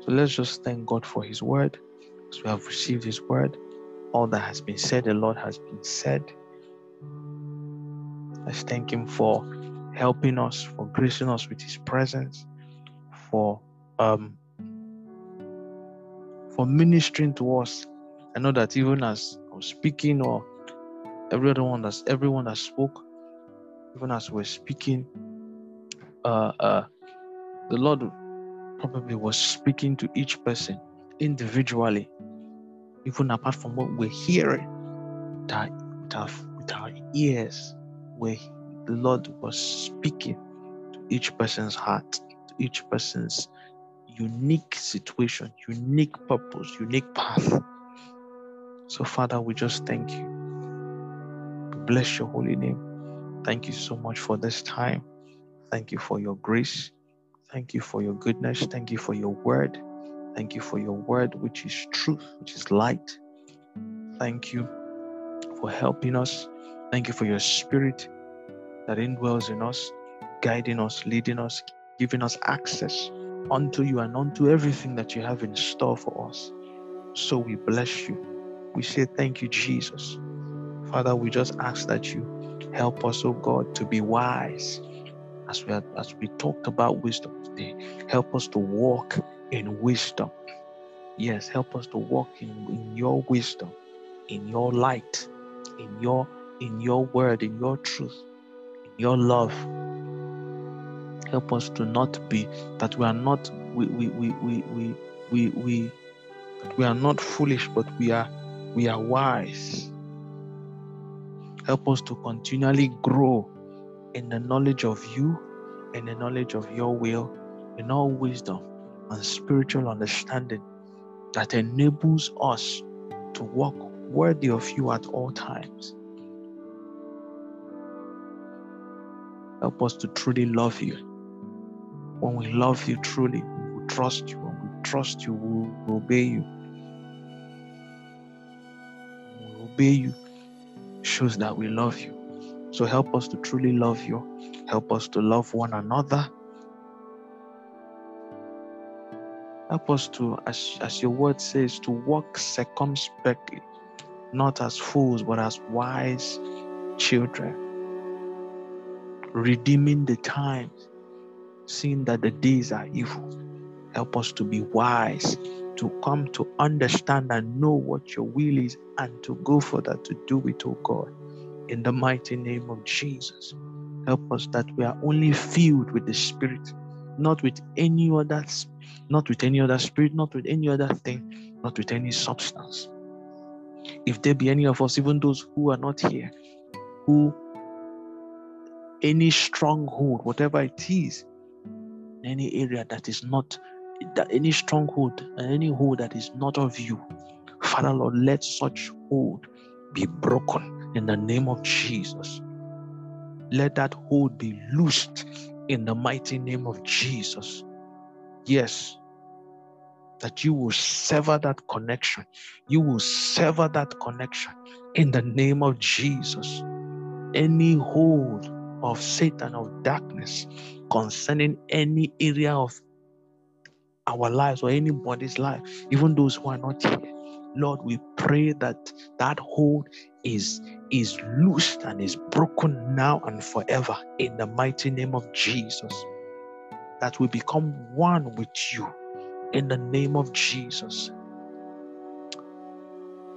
So let's just thank God for His Word as we have received His Word. All that has been said, the Lord has been said. Let's thank Him for helping us, for gracing us with His presence, for um, for ministering to us. I know that even as I'm speaking, or every other one that's everyone that spoke, even as we're speaking, uh, uh, the Lord probably was speaking to each person individually, even apart from what we're hearing, that with our, with our ears, where the Lord was speaking to each person's heart, each person's unique situation, unique purpose, unique path. So, Father, we just thank you. We bless your holy name. Thank you so much for this time. Thank you for your grace. Thank you for your goodness. Thank you for your word. Thank you for your word, which is truth, which is light. Thank you for helping us. Thank you for your spirit that indwells in us, guiding us, leading us, giving us access unto you and unto everything that you have in store for us. So we bless you. We say thank you, Jesus. Father, we just ask that you help us, oh God, to be wise as we as we talked about wisdom today. Help us to walk in wisdom. Yes, help us to walk in, in your wisdom, in your light, in your in your word, in your truth, in your love. Help us to not be that we are not we we we we we we, we we are not foolish, but we are we are wise. Help us to continually grow in the knowledge of you, in the knowledge of your will, in all wisdom and spiritual understanding that enables us to walk worthy of you at all times. Help us to truly love you. When we love you truly, we will trust you. When we trust you, we will obey you. When we obey you shows that we love you. So help us to truly love you. Help us to love one another. Help us to, as, as your word says, to walk circumspectly, not as fools, but as wise children, redeeming the times, seeing that the days are evil. Help us to be wise, to come to understand and know what your will is, and to go for that, to do it, oh God. In the mighty name of Jesus, help us that we are only filled with the Spirit, not with any other, not with any other spirit, not with any other thing, not with any substance. If there be any of us, even those who are not here, who any stronghold, whatever it is, any area that is not that any stronghold and any hold that is not of you, Father Lord, let such hold be broken in the name of Jesus. Let that hold be loosed in the mighty name of Jesus. Yes, that you will sever that connection. You will sever that connection in the name of Jesus. Any hold of Satan, of darkness, concerning any area of our lives or anybody's life, even those who are not here. Lord, we pray that that hold is is loosed and is broken now and forever in the mighty name of Jesus. That we become one with you in the name of Jesus.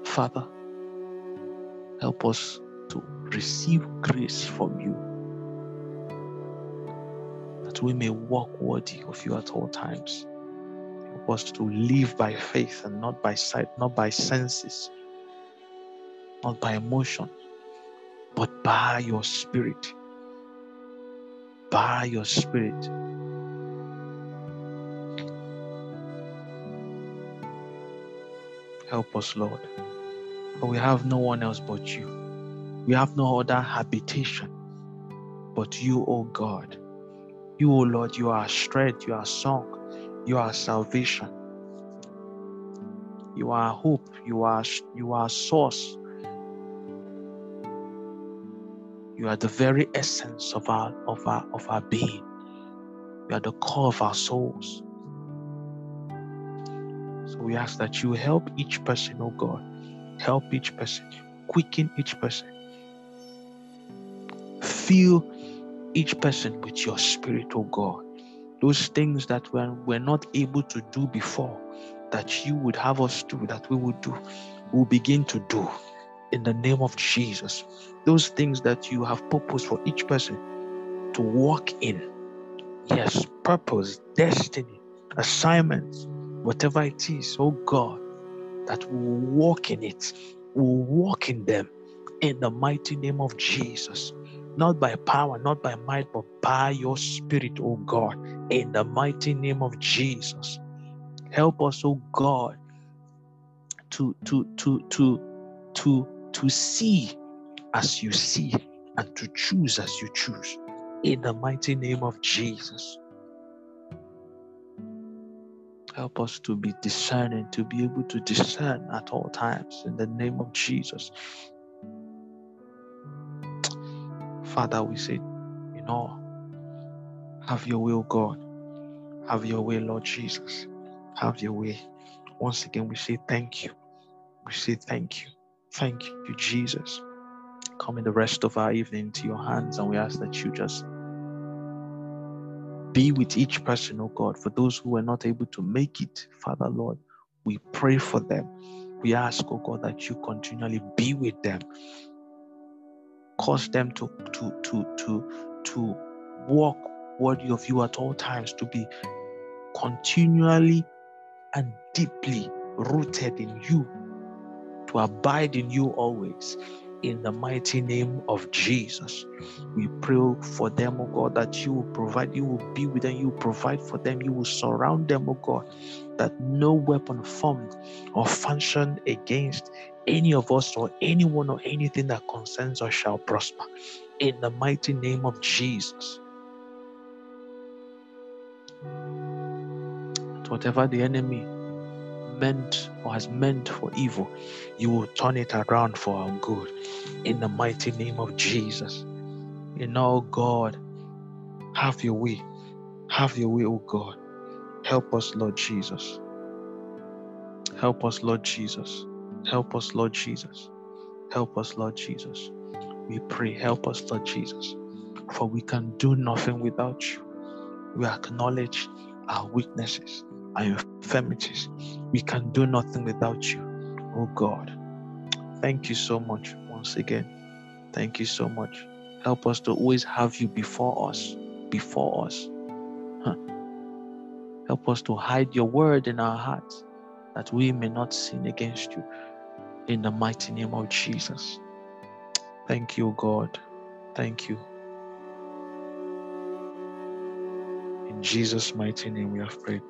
Father, help us to receive grace from you we may walk worthy of you at all times. Help us to live by faith and not by sight, not by senses, not by emotion, but by your spirit. By your spirit. Help us, Lord. For we have no one else but you. We have no other habitation but you, O God. You, O Lord, you are strength, you are song, you are salvation. You are hope, you are you are source. You are the very essence of our of our of our being. You are the core of our souls. So we ask that you help each person, oh God. Help each person. Quicken each person. Fill each person with your spirit, oh God. Those things that we're, we're not able to do before, that you would have us do, that we would do, we'll begin to do in the name of Jesus. Those things that you have purpose for each person to walk in. Yes, purpose, destiny, assignments, whatever it is, oh God, that we will walk in it, we will walk in them in the mighty name of Jesus. Not by power, not by might, but by your spirit, oh God, in the mighty name of Jesus. Help us, oh God, to to to to to to see as you see and to choose as you choose in the mighty name of Jesus. Help us to be discerning, to be able to discern at all times in the name of Jesus. Father, we say, you know, have your will, God. Have your way, Lord Jesus. Have your way. Once again, we say thank you. We say thank you. Thank you, Jesus. Come in the rest of our evening to your hands, and we ask that you just be with each person, oh God. For those who were not able to make it, Father, Lord, we pray for them. We ask, oh God, that you continually be with them. Cause them to to to to to walk worthy of you at all times, to be continually and deeply rooted in you, to abide in you always. In the mighty name of Jesus, we pray for them, oh God, that you will provide, you will be with them, you will provide for them, you will surround them, oh God, that no weapon formed or functioned against any of us or anyone or anything that concerns us shall prosper. In the mighty name of Jesus. Whatever the enemy meant or has meant for evil, you will turn it around for our good. In the mighty name of Jesus. In all God, have your way. Have your way, oh God. Help us, Lord Jesus. Help us, Lord Jesus. Help us, Lord Jesus. Help us, Lord Jesus. We pray, help us, Lord Jesus. For we can do nothing without you. We acknowledge our weaknesses, our infirmities. We can do nothing without you, oh God. Thank you so much once again. Thank you so much. Help us to always have you before us, before us. Huh. Help us to hide your word in our hearts that we may not sin against you. In the mighty name of Jesus. Thank you, God. Thank you. In Jesus' mighty name we have prayed.